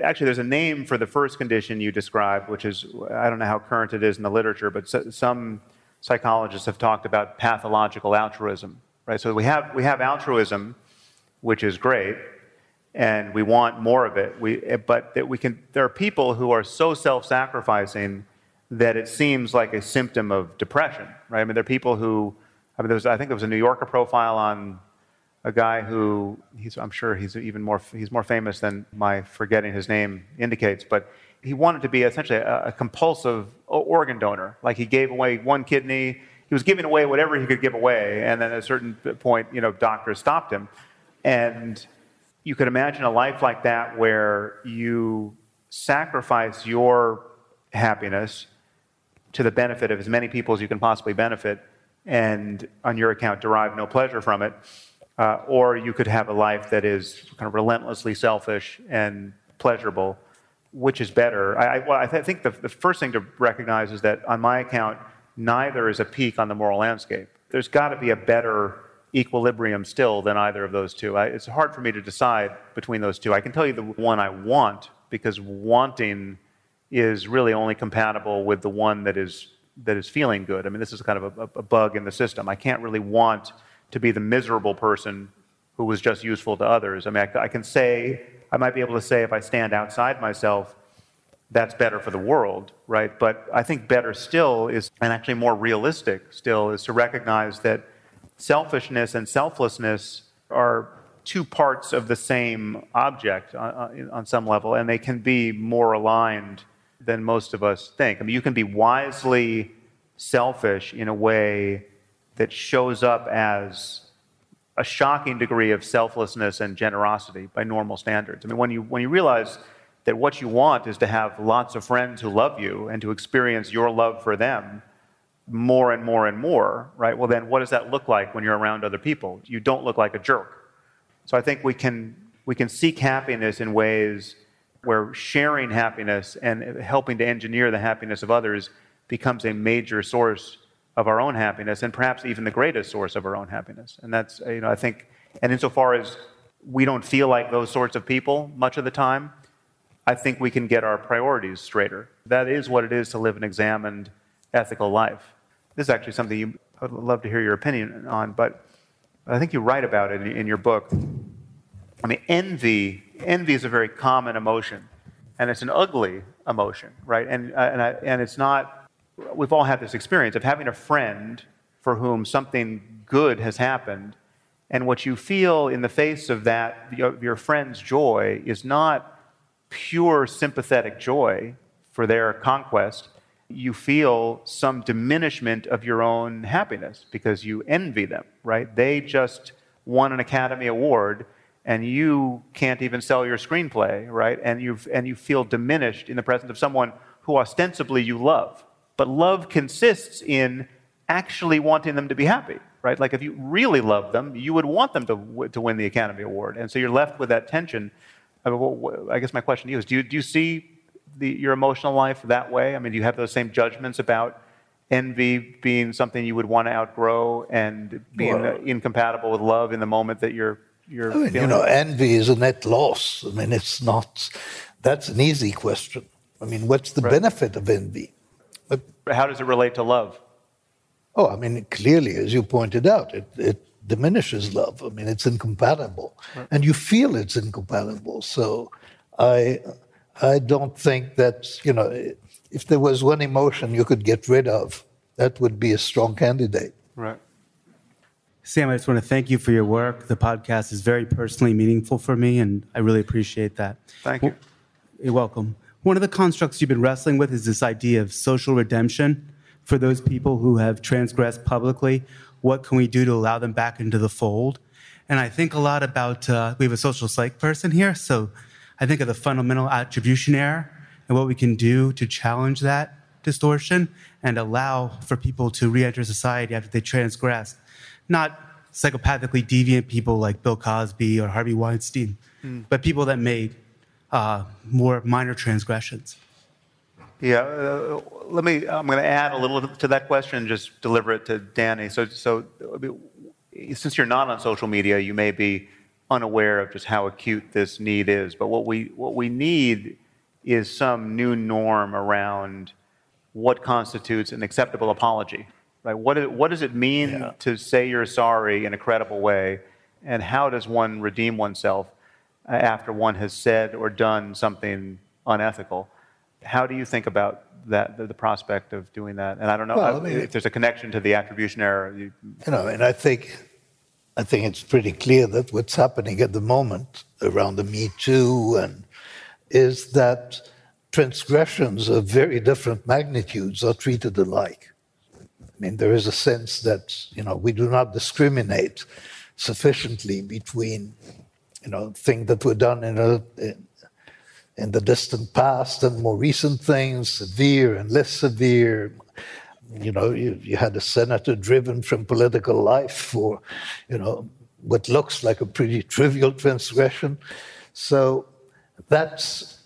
actually there's a name for the first condition you described, which is, I don't know how current it is in the literature, but so, some psychologists have talked about pathological altruism, right? So we have, we have altruism, which is great, and we want more of it. We, but that we can, there are people who are so self-sacrificing that it seems like a symptom of depression, right? I mean, there are people who, I mean, there was, I think there was a New Yorker profile on a guy who, I'm sure he's even more, he's more famous than my forgetting his name indicates, but he wanted to be essentially a, a compulsive organ donor. Like he gave away one kidney, he was giving away whatever he could give away, and then at a certain point, you know, doctors stopped him. And you could imagine a life like that where you sacrifice your happiness to the benefit of as many people as you can possibly benefit and on your account derive no pleasure from it. Uh, or you could have a life that is kind of relentlessly selfish and pleasurable, which is better. I, I, well, I th- think the, the first thing to recognize is that on my account, neither is a peak on the moral landscape. There's got to be a better equilibrium still than either of those two. I, it's hard for me to decide between those two. I can tell you the one I want because wanting is really only compatible with the one that is that is feeling good. I mean, this is kind of a, a bug in the system. I can't really want to be the miserable person who was just useful to others. I mean, I, I can say I might be able to say if I stand outside myself, that's better for the world, right? But I think better still is, and actually more realistic still, is to recognize that selfishness and selflessness are two parts of the same object uh, uh, on, on some level, and they can be more aligned than most of us think. I mean, you can be wisely selfish in a way that shows up as a shocking degree of selflessness and generosity by normal standards. I mean, when you, when you realize that what you want is to have lots of friends who love you and to experience your love for them more and more and more, right? Well, then what does that look like when you're around other people? You don't look like a jerk. So I think we can, we can seek happiness in ways where sharing happiness and helping to engineer the happiness of others becomes a major source of our own happiness and perhaps even the greatest source of our own happiness. And that's, you know, I think, and insofar as we don't feel like those sorts of people much of the time, I think we can get our priorities straighter. That is what it is to live an examined ethical life. This is actually something you, I would love to hear your opinion on, but I think you write about it in, your book. I mean, envy, envy is a very common emotion, and it's an ugly emotion, right? And, and, I, and it's not, we've all had this experience of having a friend for whom something good has happened, and what you feel in the face of that, your, friend's joy, is not pure sympathetic joy for their conquest. You feel some diminishment of your own happiness because you envy them, right? They just won an Academy Award and you can't even sell your screenplay, right? And, you and you feel diminished in the presence of someone who ostensibly you love. But love consists in actually wanting them to be happy, right? Like if you really love them, you would want them to, to win the Academy Award. And so you're left with that tension. I, mean, wh- wh- I guess my question to you is do you, do you see the, your emotional life that way? I mean, do you have those same judgments about envy being something you would want to outgrow and being Well- incompatible with love in the moment that you're, you're I mean, you know, envy is a net loss. I mean, it's not, that's an easy question. I mean, what's the Right. benefit of envy? But, How does it relate to love? oh, I mean, clearly, as you pointed out, it, it diminishes love. I mean, it's incompatible. And you feel it's incompatible. So I, I don't think that, you know, if there was one emotion you could get rid of, that would be a strong candidate. Right. Sam, I just want to thank you for your work. The podcast is very personally meaningful for me, and I really appreciate that. Thank you. You're welcome. One of the constructs you've been wrestling with is this idea of social redemption for those people who have transgressed publicly. What can we do to allow them back into the fold? And I think a lot about, uh, we have a social psych person here, so I think of the fundamental attribution error and what we can do to challenge that distortion and allow for people to re enter society after they transgress. Not psychopathically deviant people like Bill Cosby or Harvey Weinstein, but people that made uh, more minor transgressions. Yeah, uh, let me. I'm going to add a little to that question and just deliver it to Danny. So, so since you're not on social media, you may be unaware of just how acute this need is. But what we what we need is some new norm around what constitutes an acceptable apology. Right? What, is, what does it mean yeah. to say you're sorry in a credible way? And how does one redeem oneself after one has said or done something unethical? How do you think about that, the, the prospect of doing that? And I don't know well, I mean, if there's a connection to the attribution error. You, you know, and I think, I think it's pretty clear that what's happening at the moment around the Me Too and is that transgressions of very different magnitudes are treated alike. I mean, there is a sense that you know we do not discriminate sufficiently between you know things that were done in a in, in the distant past and more recent things, severe and less severe. You know, you, you had a senator driven from political life for, you know, what looks like a pretty trivial transgression. So that's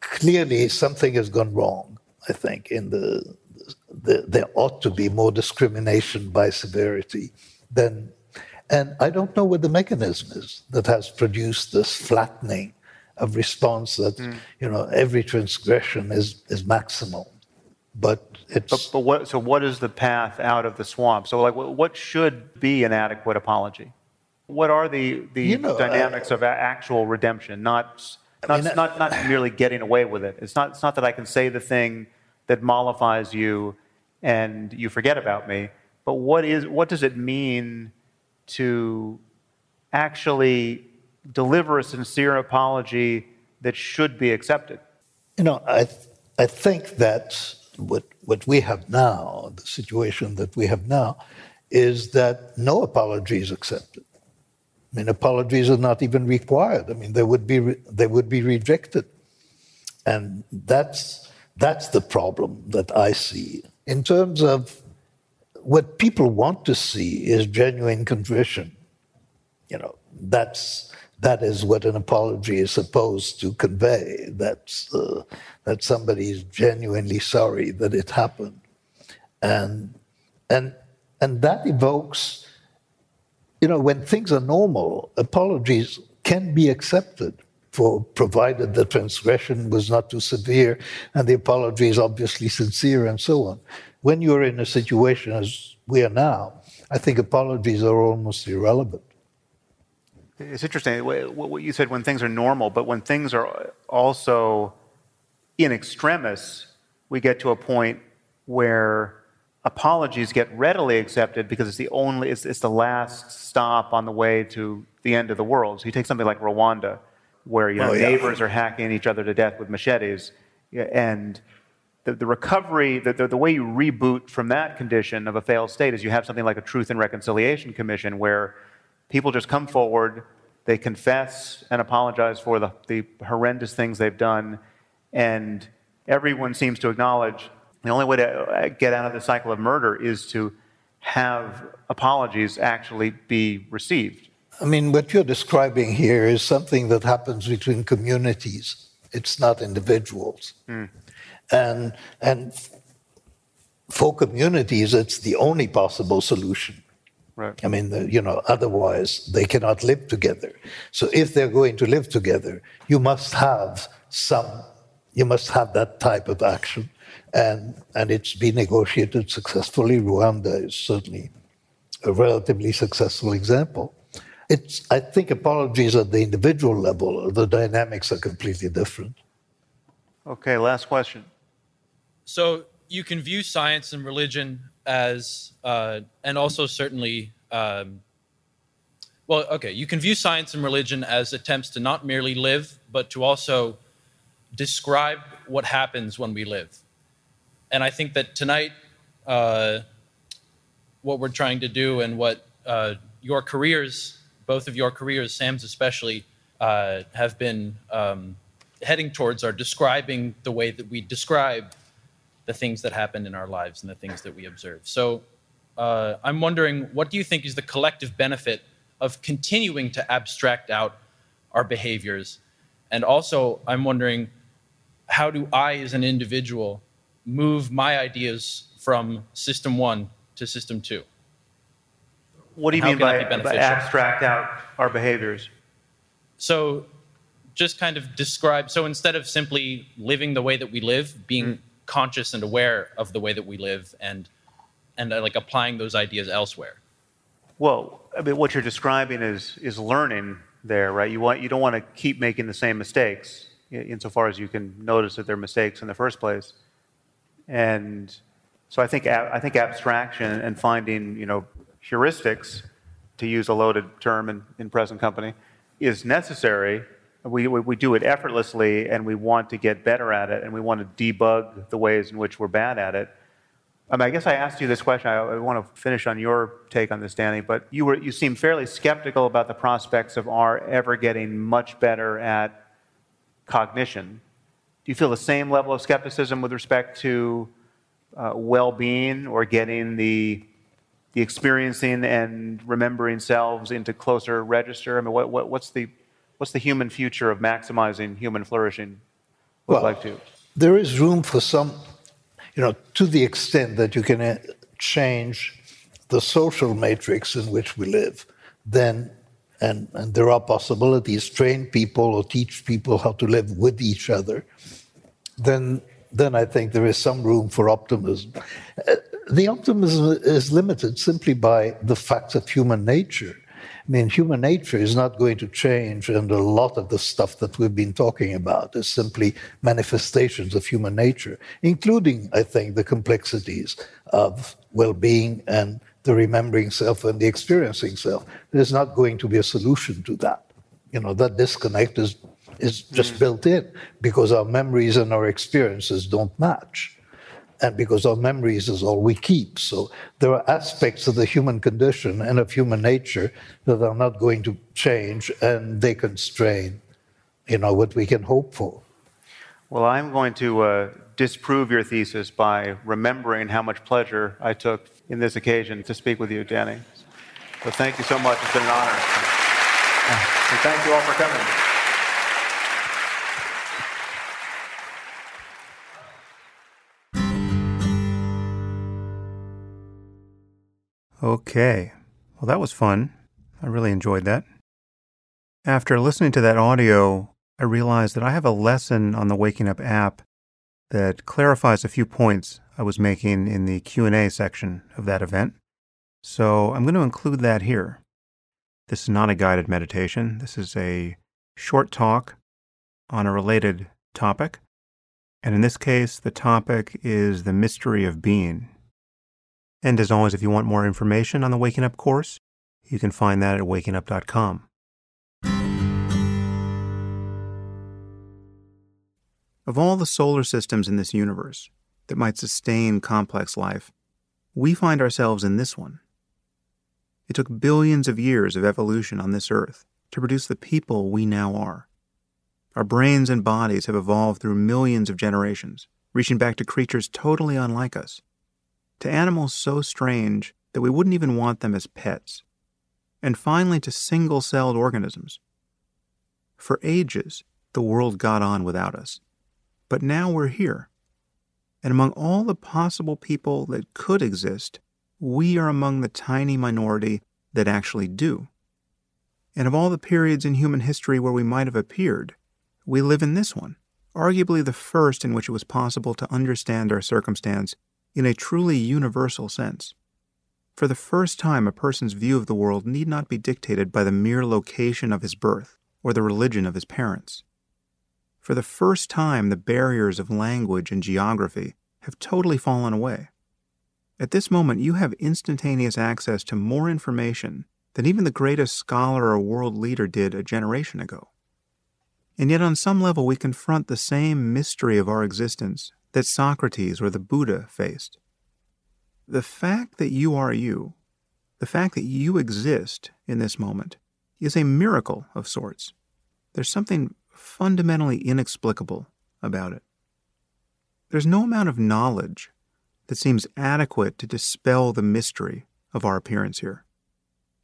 clearly something has gone wrong, I think, in the, the there ought to be more discrimination by severity than and I don't know what the mechanism is that has produced this flattening of response that mm. you know every transgression is is maximal. But it's but, but, what so what is the path out of the swamp? So like what should be an adequate apology? What are the the you know, dynamics uh, of actual redemption, not not, mean, not, not merely getting away with it. It's not, it's not that I can say the thing that mollifies you and you forget about me, but what, is, what does it mean to actually deliver a sincere apology that should be accepted? You know, I, I think that what, what we have now, the situation that we have now, is that no apology is accepted. I mean, apologies are not even required. I mean, they would be re- they would be rejected, and that's that's the problem that I see in terms of what people want to see is genuine contrition. You know, that's that is what an apology is supposed to convey. That's uh, that somebody is genuinely sorry that it happened, and and and that evokes you know, when things are normal, apologies can be accepted for provided the transgression was not too severe and the apology is obviously sincere and so on. When you're in a situation as we are now, I think apologies are almost irrelevant. It's interesting what you said when things are normal, but when things are also in extremis, we get to a point where apologies get readily accepted because it's the only it's, it's, the last stop on the way to the end of the world. So you take something like Rwanda, where you know, oh, yeah. neighbors are hacking each other to death with machetes, and the, the recovery, the, the, the, way you reboot from that condition of a failed state is you have something like a Truth and Reconciliation Commission where people just come forward, they confess and apologize for the, the horrendous things they've done, and everyone seems to acknowledge the only way to uh, get out of the cycle of murder is to have apologies actually be received. I mean, what you're describing here is something that happens between communities. It's not individuals. Mm. And, and for communities, it's the only possible solution. Right. I mean, the, you know, otherwise they cannot live together. So if they're going to live together, you must have some, you must have that type of action and and it's been negotiated successfully. Rwanda is certainly a relatively successful example. It's I think apologies at the individual level, the dynamics are completely different. Okay, last question. So you can view science and religion as, uh, and also certainly. Um, well, okay, you can view science and religion as attempts to not merely live, but to also describe what happens when we live and I think that tonight, uh, what we're trying to do and what uh, your careers, both of your careers, Sam's especially, uh, have been um, heading towards are describing the way that we describe the things that happen in our lives and the things that we observe. So uh, I'm wondering, what do you think is the collective benefit of continuing to abstract out our behaviors? And also, I'm wondering, how do I, as an individual, move my ideas from system one to system two? What do you mean by, by abstract out our behaviors? So, just kind of describe. So, instead of simply living the way that we live, being Mm. conscious and aware of the way that we live, and and uh, like applying those ideas elsewhere. Well, I mean, what you're describing is is learning there, right? You want you don't want to keep making the same mistakes, insofar as you can notice that they're mistakes in the first place. And so I think I think abstraction and finding you know heuristics, to use a loaded term in, in present company, is necessary. We, we, we do it effortlessly, and we want to get better at it, and we want to debug the ways in which we're bad at it. I mean, I guess I asked you this question. I, I want to finish on your take on this, Danny. But you were you seem fairly skeptical about the prospects of our ever getting much better at cognition. Do you feel the same level of skepticism with respect to uh, well-being or getting the the experiencing and remembering selves into closer register? I mean, what, what, what's the what's the human future of maximizing human flourishing look Well, like to you? there is room for some, you know, to the extent that you can uh, change the social matrix in which we live, then, and, and there are possibilities, train people or teach people how to live with each other, then, then I think there is some room for optimism. The optimism is limited simply by the fact of human nature. I mean, human nature is not going to change, and a lot of the stuff that we've been talking about is simply manifestations of human nature, including, I think, the complexities of well being and the remembering self and the experiencing self. There's not going to be a solution to that. You know, that disconnect is, is just mm. built in because our memories and our experiences don't match and because our memories is all we keep. So there are aspects of the human condition and of human nature that are not going to change, and they constrain, you know, what we can hope for. Well, I'm going to uh, disprove your thesis by remembering how much pleasure I took in this occasion to speak with you, Danny. So thank you so much. It's been an honor. And thank you all for coming. Okay. Well, that was fun. I really enjoyed that. After listening to that audio, I realized that I have a lesson on the Waking Up app that clarifies a few points I was making in the Q&A section of that event. So, I'm going to include that here. This is not a guided meditation. This is a short talk on a related topic. And in this case, the topic is the mystery of being. And as always, if you want more information on the Waking Up course, you can find that at wakingup.com. Of all the solar systems in this universe that might sustain complex life, we find ourselves in this one. It took billions of years of evolution on this Earth to produce the people we now are. Our brains and bodies have evolved through millions of generations, reaching back to creatures totally unlike us to animals so strange that we wouldn't even want them as pets, and finally to single celled organisms. For ages, the world got on without us, but now we're here. And among all the possible people that could exist, we are among the tiny minority that actually do. And of all the periods in human history where we might have appeared, we live in this one, arguably the first in which it was possible to understand our circumstance in a truly universal sense. For the first time, a person's view of the world need not be dictated by the mere location of his birth or the religion of his parents. For the first time, the barriers of language and geography have totally fallen away. At this moment, you have instantaneous access to more information than even the greatest scholar or world leader did a generation ago. And yet, on some level, we confront the same mystery of our existence that Socrates or the Buddha faced. The fact that you are you, the fact that you exist in this moment, is a miracle of sorts. There's something fundamentally inexplicable about it. There's no amount of knowledge that seems adequate to dispel the mystery of our appearance here.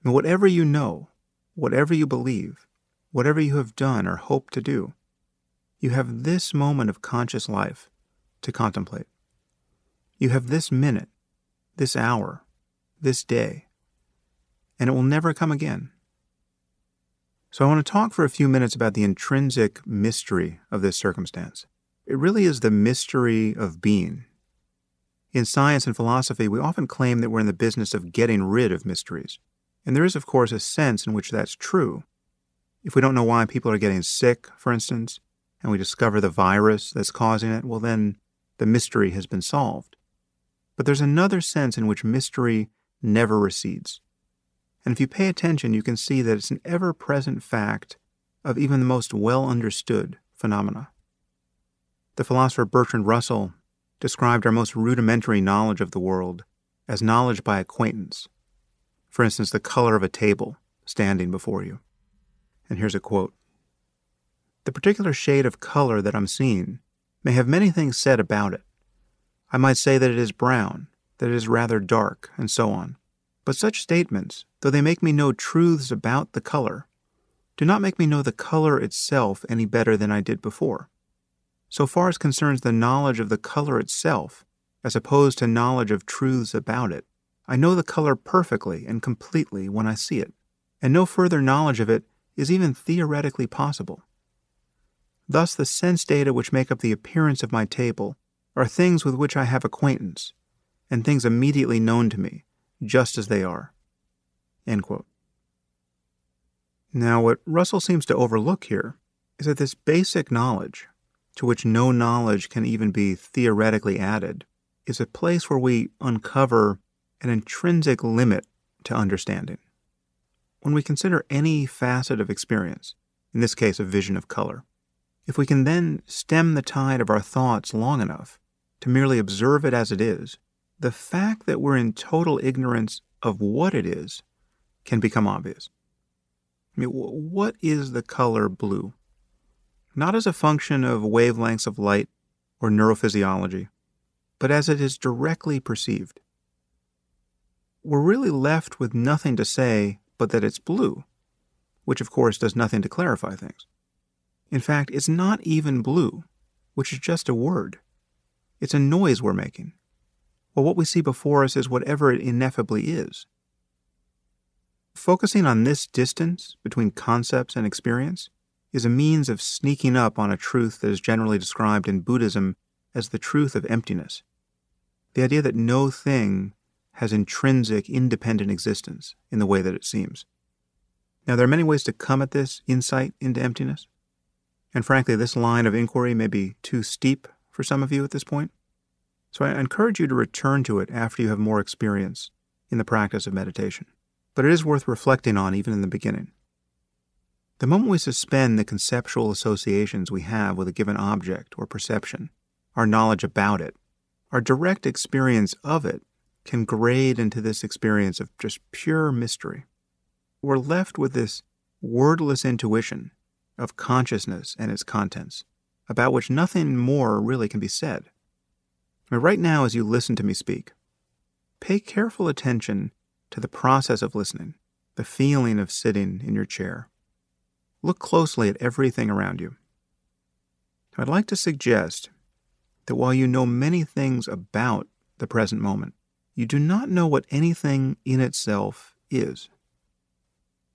And whatever you know, whatever you believe, whatever you have done or hope to do, you have this moment of conscious life to contemplate. You have this minute, this hour, this day, and it will never come again. So I want to talk for a few minutes about the intrinsic mystery of this circumstance. It really is the mystery of being. In science and philosophy, we often claim that we're in the business of getting rid of mysteries. And there is, of course, a sense in which that's true. If we don't know why people are getting sick, for instance, and we discover the virus that's causing it, well, then the mystery has been solved. But there's another sense in which mystery never recedes. And if you pay attention, you can see that it's an ever present fact of even the most well understood phenomena. The philosopher Bertrand Russell described our most rudimentary knowledge of the world as knowledge by acquaintance. For instance, the color of a table standing before you. And here's a quote The particular shade of color that I'm seeing may have many things said about it. I might say that it is brown, that it is rather dark, and so on. But such statements, though they make me know truths about the color, do not make me know the color itself any better than I did before. So far as concerns the knowledge of the color itself, as opposed to knowledge of truths about it, I know the color perfectly and completely when I see it, and no further knowledge of it is even theoretically possible. Thus, the sense data which make up the appearance of my table are things with which I have acquaintance, and things immediately known to me, just as they are. Now, what Russell seems to overlook here is that this basic knowledge, to which no knowledge can even be theoretically added, is a place where we uncover an intrinsic limit to understanding. When we consider any facet of experience, in this case a vision of color, if we can then stem the tide of our thoughts long enough to merely observe it as it is, the fact that we're in total ignorance of what it is can become obvious. I mean, what is the color blue? Not as a function of wavelengths of light or neurophysiology, but as it is directly perceived. We're really left with nothing to say but that it's blue, which of course does nothing to clarify things. In fact, it's not even blue, which is just a word. It's a noise we're making. Well, what we see before us is whatever it ineffably is. Focusing on this distance between concepts and experience is a means of sneaking up on a truth that is generally described in Buddhism as the truth of emptiness. The idea that no thing has intrinsic, independent existence in the way that it seems. Now, there are many ways to come at this insight into emptiness. And frankly, this line of inquiry may be too steep for some of you at this point. So I encourage you to return to it after you have more experience in the practice of meditation. But it is worth reflecting on even in the beginning. The moment we suspend the conceptual associations we have with a given object or perception, our knowledge about it, our direct experience of it can grade into this experience of just pure mystery. We're left with this wordless intuition of consciousness and its contents, about which nothing more really can be said. But right now, as you listen to me speak, pay careful attention to the process of listening, the feeling of sitting in your chair. Look closely at everything around you. I'd like to suggest that while you know many things about the present moment, you do not know what anything in itself is.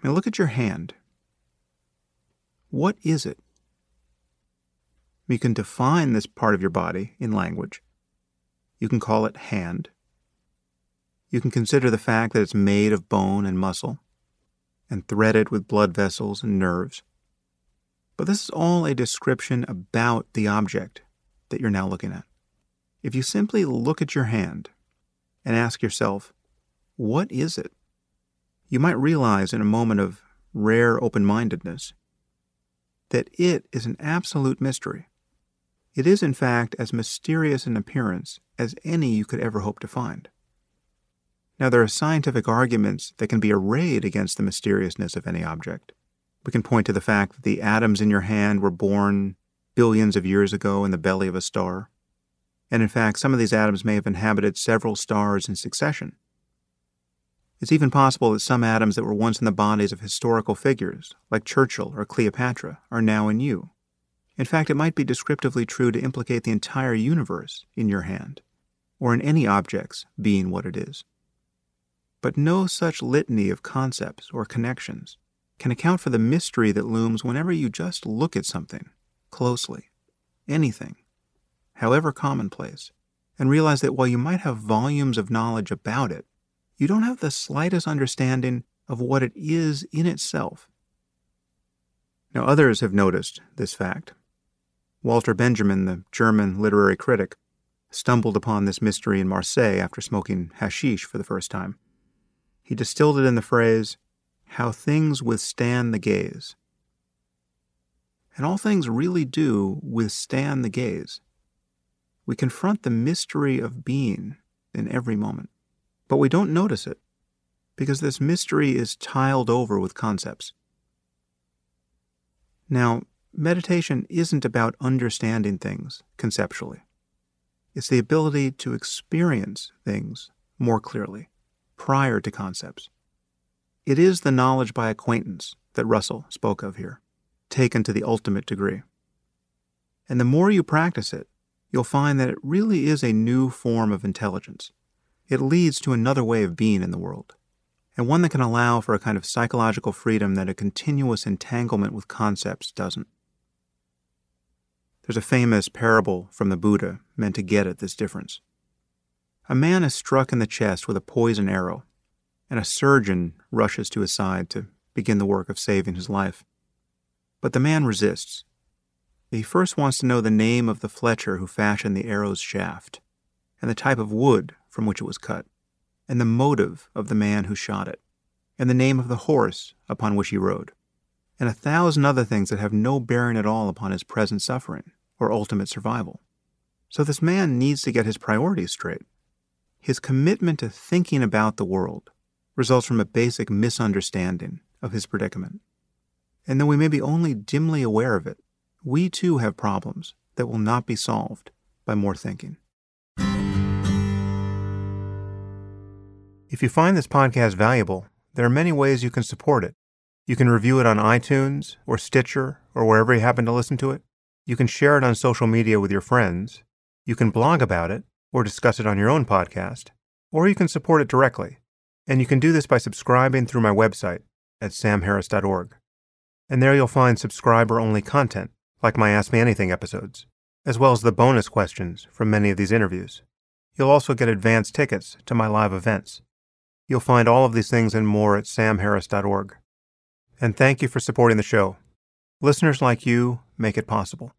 Now look at your hand. What is it? You can define this part of your body in language. You can call it hand. You can consider the fact that it's made of bone and muscle and threaded with blood vessels and nerves. But this is all a description about the object that you're now looking at. If you simply look at your hand and ask yourself, what is it? You might realize in a moment of rare open mindedness that it is an absolute mystery. It is, in fact, as mysterious in appearance as any you could ever hope to find. Now, there are scientific arguments that can be arrayed against the mysteriousness of any object. We can point to the fact that the atoms in your hand were born billions of years ago in the belly of a star, and in fact, some of these atoms may have inhabited several stars in succession. It's even possible that some atoms that were once in the bodies of historical figures, like Churchill or Cleopatra, are now in you. In fact, it might be descriptively true to implicate the entire universe in your hand, or in any object's being what it is. But no such litany of concepts or connections can account for the mystery that looms whenever you just look at something closely, anything, however commonplace, and realize that while you might have volumes of knowledge about it, you don't have the slightest understanding of what it is in itself. Now, others have noticed this fact. Walter Benjamin, the German literary critic, stumbled upon this mystery in Marseille after smoking hashish for the first time. He distilled it in the phrase, how things withstand the gaze. And all things really do withstand the gaze. We confront the mystery of being in every moment, but we don't notice it because this mystery is tiled over with concepts. Now, meditation isn't about understanding things conceptually. It's the ability to experience things more clearly, prior to concepts. It is the knowledge by acquaintance that Russell spoke of here, taken to the ultimate degree. And the more you practice it, you'll find that it really is a new form of intelligence. It leads to another way of being in the world and one that can allow for a kind of psychological freedom that a continuous entanglement with concepts doesn't. There's a famous parable from the Buddha meant to get at this difference. A man is struck in the chest with a poison arrow, and a surgeon rushes to his side to begin the work of saving his life. But the man resists. He first wants to know the name of the fletcher who fashioned the arrow's shaft, and the type of wood from which it was cut and the motive of the man who shot it, and the name of the horse upon which he rode, and a thousand other things that have no bearing at all upon his present suffering or ultimate survival. So this man needs to get his priorities straight. His commitment to thinking about the world results from a basic misunderstanding of his predicament. And though we may be only dimly aware of it, we too have problems that will not be solved by more thinking. If you find this podcast valuable, there are many ways you can support it. You can review it on iTunes or Stitcher or wherever you happen to listen to it. You can share it on social media with your friends. You can blog about it or discuss it on your own podcast. Or you can support it directly. And you can do this by subscribing through my website at samharris.org. And there you'll find subscriber only content, like my Ask Me Anything episodes, as well as the bonus questions from many of these interviews. You'll also get advance tickets to my live events. You'll find all of these things and more at samharris.org. And thank you for supporting the show. Listeners like you make it possible.